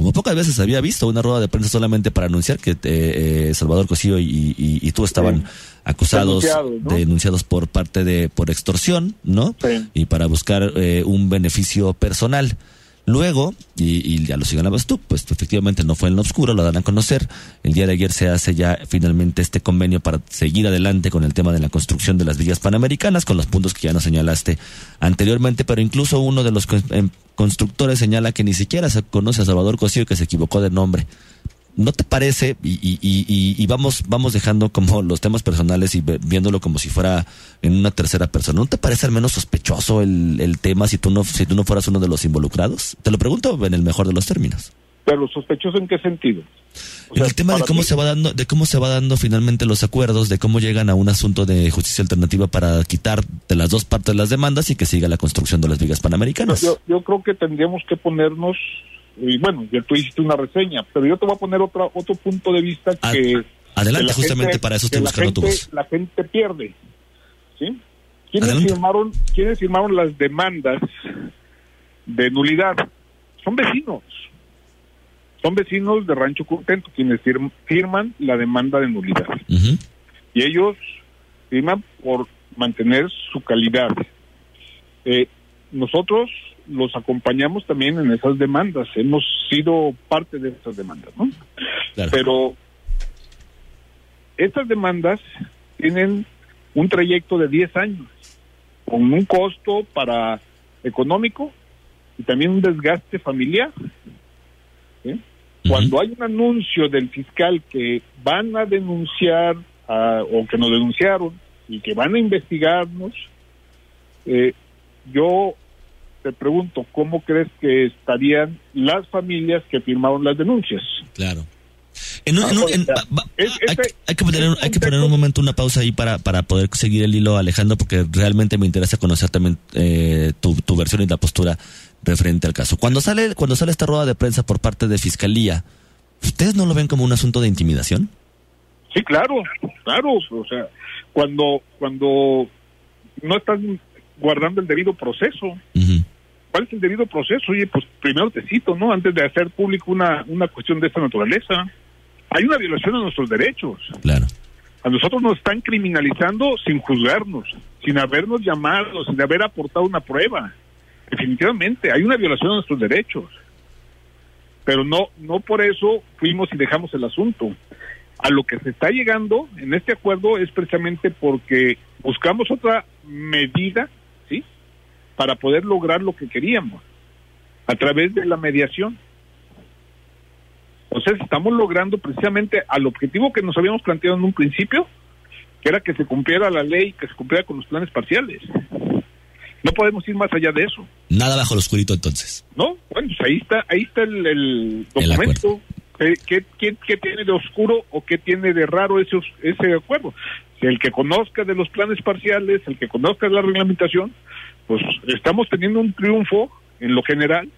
como pocas veces había visto una rueda de prensa solamente para anunciar que eh, eh, Salvador Cosío y, tú estaban acusados, denunciados por parte de por extorsión, ¿no? Y para buscar eh, un beneficio personal. Luego, y, ya lo señalabas tú, pues efectivamente no fue en lo oscuro, lo dan a conocer. El día de ayer se hace ya finalmente este convenio para seguir adelante con el tema de la construcción de las villas panamericanas, con los puntos que ya nos señalaste anteriormente, pero incluso uno de los em, constructores señala que ni siquiera se conoce a Salvador Cosío que se equivocó de nombre. ¿No te parece? Y, y, y, vamos, vamos dejando como los temas personales y viéndolo como si fuera en una tercera persona. ¿No te parece al menos sospechoso el, el tema si tú no, si tú no fueras uno de los involucrados? Te lo pregunto en el mejor de los términos. Pero sospechoso en qué sentido? en el tema de cómo se va dando, de cómo se va dando finalmente los acuerdos, de cómo llegan a un asunto de justicia alternativa para quitar de las dos partes las demandas y que siga la construcción de las vigas panamericanas. Yo, yo creo que tendríamos que ponernos y bueno, ya tú hiciste una reseña, pero yo te voy a poner otro, otro punto de vista que... Adelante, justamente para eso estoy buscando tu voz. La gente pierde, ¿sí? ¿Quiénes firmaron, ¿Quiénes firmaron las demandas de nulidad? Son vecinos. Son vecinos de Rancho Contento quienes firman la demanda de nulidad. Y ellos firman por mantener su calidad. Eh, nosotros los acompañamos también en esas demandas, hemos sido parte de esas demandas, ¿no? Pero estas demandas tienen un trayecto de 10 años, con un costo para económico y también un desgaste familiar. Cuando hay un anuncio del fiscal que van a denunciar o que nos denunciaron y que van a investigarnos, eh, yo te pregunto, ¿cómo crees que estarían las familias que firmaron las denuncias? Claro. En un- en un- en- va- va- hay, hay que poner, un- hay que poner un momento una pausa ahí para, para poder seguir el hilo, Alejandro, porque realmente me interesa conocer también eh, tu, tu versión y la postura referente al caso. Cuando sale, cuando sale esta rueda de prensa por parte de Fiscalía, ¿ustedes no lo ven como un asunto de intimidación? Sí, claro, claro. O sea, cuando, cuando no están guardando el debido proceso. ¿Cuál es el debido proceso? Oye, pues primero te cito, ¿no? Antes de hacer público una, una cuestión de esta naturaleza. Hay una violación a nuestros derechos. Claro. A nosotros nos están criminalizando sin juzgarnos, sin habernos llamado, sin haber aportado una prueba. Definitivamente, hay una violación a nuestros derechos. Pero no, no por eso fuimos y dejamos el asunto. A lo que se está llegando en este acuerdo es precisamente porque buscamos otra medida. Para poder lograr lo que queríamos, a través de la mediación. Entonces estamos logrando precisamente al objetivo que nos habíamos planteado en un principio, que era que se cumpliera la ley, que se cumpliera con los planes parciales. No podemos ir más allá de eso, Nada bajo el oscurito entonces. ¿no? Bueno, pues ahí está, ahí está el, el documento. ¿Qué, qué, qué- qué tiene de oscuro o qué tiene de raro ese, ese acuerdo? El que conozca de los planes parciales, el que conozca de la reglamentación, pues estamos teniendo un triunfo en lo general,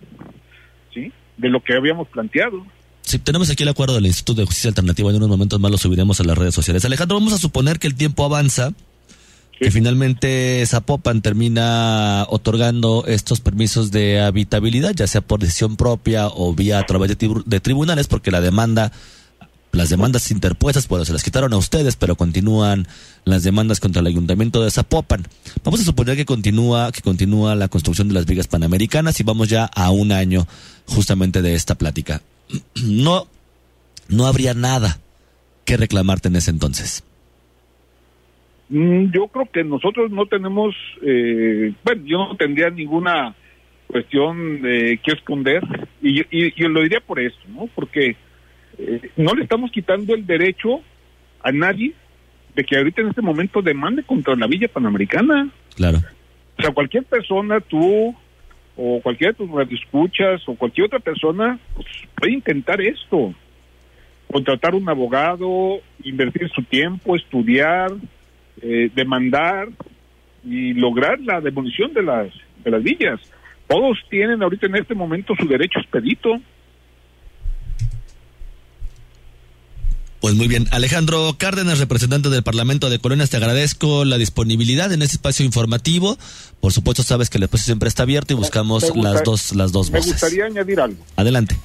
¿sí? De lo que habíamos planteado. Sí, tenemos aquí el acuerdo del Instituto de Justicia Alternativa. En unos momentos más lo subiremos a las redes sociales. Alejandro, vamos a suponer que el tiempo avanza, que finalmente Zapopan termina otorgando estos permisos de habitabilidad, ya sea por decisión propia o vía a través de, tribunales, porque la demanda, las demandas interpuestas, bueno, se las quitaron a ustedes, pero continúan las demandas contra el Ayuntamiento de Zapopan. Vamos a suponer que continúa, que continúa la construcción de las vigas panamericanas y vamos ya a un año justamente de esta plática. No, no habría nada que reclamarte en ese entonces. Mm, Yo creo que nosotros no tenemos, eh, bueno, yo no tendría ninguna cuestión de que esconder y, y lo diría por eso, ¿no? Porque eh, no le estamos quitando el derecho a nadie de que ahorita en este momento demande contra la Villa Panamericana. Claro. O sea, cualquier persona, tú o cualquiera de tus radioescuchas o cualquier otra persona, pues, puede intentar esto. Contratar un abogado, invertir su tiempo, estudiar, eh, demandar y lograr la demolición de las, de las villas. Todos tienen ahorita en este momento su derecho expedito. Pues muy bien. Alejandro Cárdenas, representante del Parlamento de Colonias, te agradezco la disponibilidad en este espacio informativo. Por supuesto, sabes que el espacio siempre está abierto y buscamos Me gusta- las dos, las dos Me voces. gustaría añadir algo. Adelante.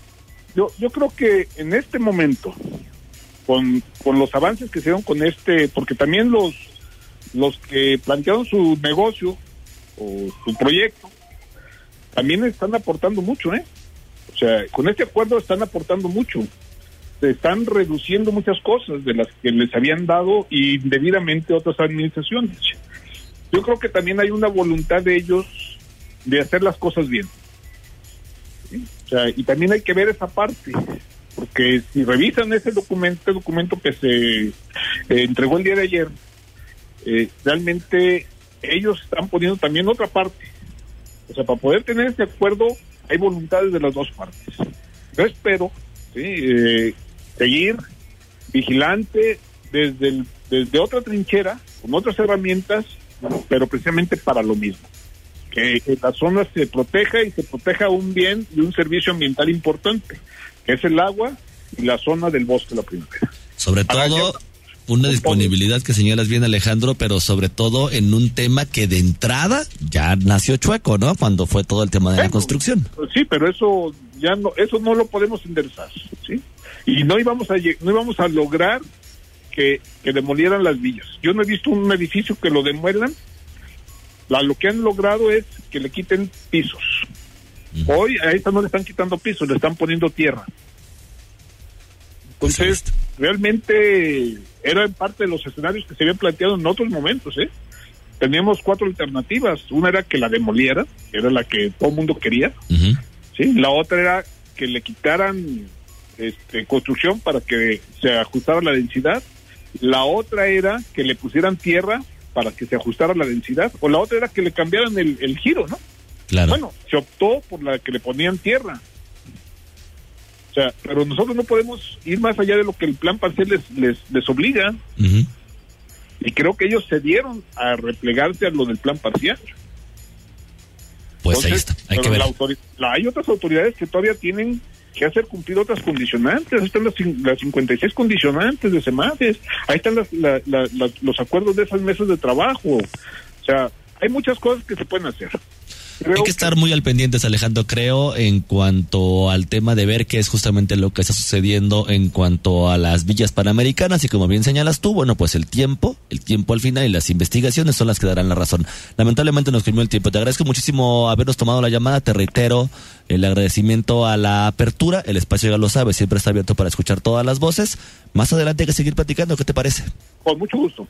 Yo, yo creo que en este momento, con, con los avances que se dieron con este, porque también los, los que plantearon su negocio o su proyecto, también están aportando mucho, ¿eh? O sea, con este acuerdo están aportando mucho. Se están reduciendo muchas cosas de las que les habían dado indebidamente otras administraciones. Yo creo que también hay una voluntad de ellos de hacer las cosas bien. ¿sí? O sea, y también hay que ver esa parte, porque si revisan ese documento, este documento que se eh, entregó el día de ayer, eh, realmente ellos están poniendo también otra parte. O sea, para poder tener este acuerdo hay voluntades de las dos partes. Yo espero ¿sí? eh, seguir vigilante desde, el- desde otra trinchera, con otras herramientas, pero precisamente para lo mismo. Que, la zona se proteja y se proteja un bien y un servicio ambiental importante, que es el agua y la zona del bosque la primavera. Sobre todo, una disponibilidad que señalas bien, Alejandro, pero sobre todo en un tema que de entrada ya nació chueco, ¿no? Cuando fue todo el tema de la construcción. Pues sí, pero eso ya no, eso no lo podemos enderezar, ¿sí? Y no íbamos a no íbamos a lograr que, que demolieran las villas. Yo no he visto un edificio que lo demuelan. La, lo que han logrado es que le quiten pisos. Hoy a esta no le están quitando pisos, le están poniendo tierra. Entonces, realmente era en parte de los escenarios que se habían planteado en otros momentos, ¿eh? Teníamos cuatro alternativas. Una era que la demoliera, que era la que todo el mundo quería. ¿sí? La otra era que le quitaran este, construcción para que se ajustara la densidad. La otra era que le pusieran tierra para que se ajustara la densidad, o la otra era que le cambiaran el, el giro, ¿no? Claro. Bueno, se optó por la que le ponían tierra. O sea, pero nosotros no podemos ir más allá de lo que el plan parcial les, les, les obliga. Y creo que ellos se dieron a replegarse a lo del plan parcial. Pues ahí está, hay que ver. la- hay otras autoridades que todavía tienen que hacer cumplir otras condicionantes. Ahí están las, las 56 condicionantes de SEMADES. Ahí están las- la- la- la- los acuerdos de esas mesas de trabajo. O sea, hay muchas cosas que se pueden hacer. Hay que estar muy al pendientes, Alejandro, creo, en cuanto al tema de ver qué es justamente lo que está sucediendo en cuanto a las villas panamericanas y como bien señalas tú, bueno, pues el tiempo, el tiempo al final y las investigaciones son las que darán la razón. Lamentablemente nos comió el tiempo. Te agradezco muchísimo habernos tomado la llamada, te reitero el agradecimiento a la apertura, el espacio ya lo sabes, siempre está abierto para escuchar todas las voces. Más adelante hay que seguir platicando, ¿qué te parece? Con mucho gusto.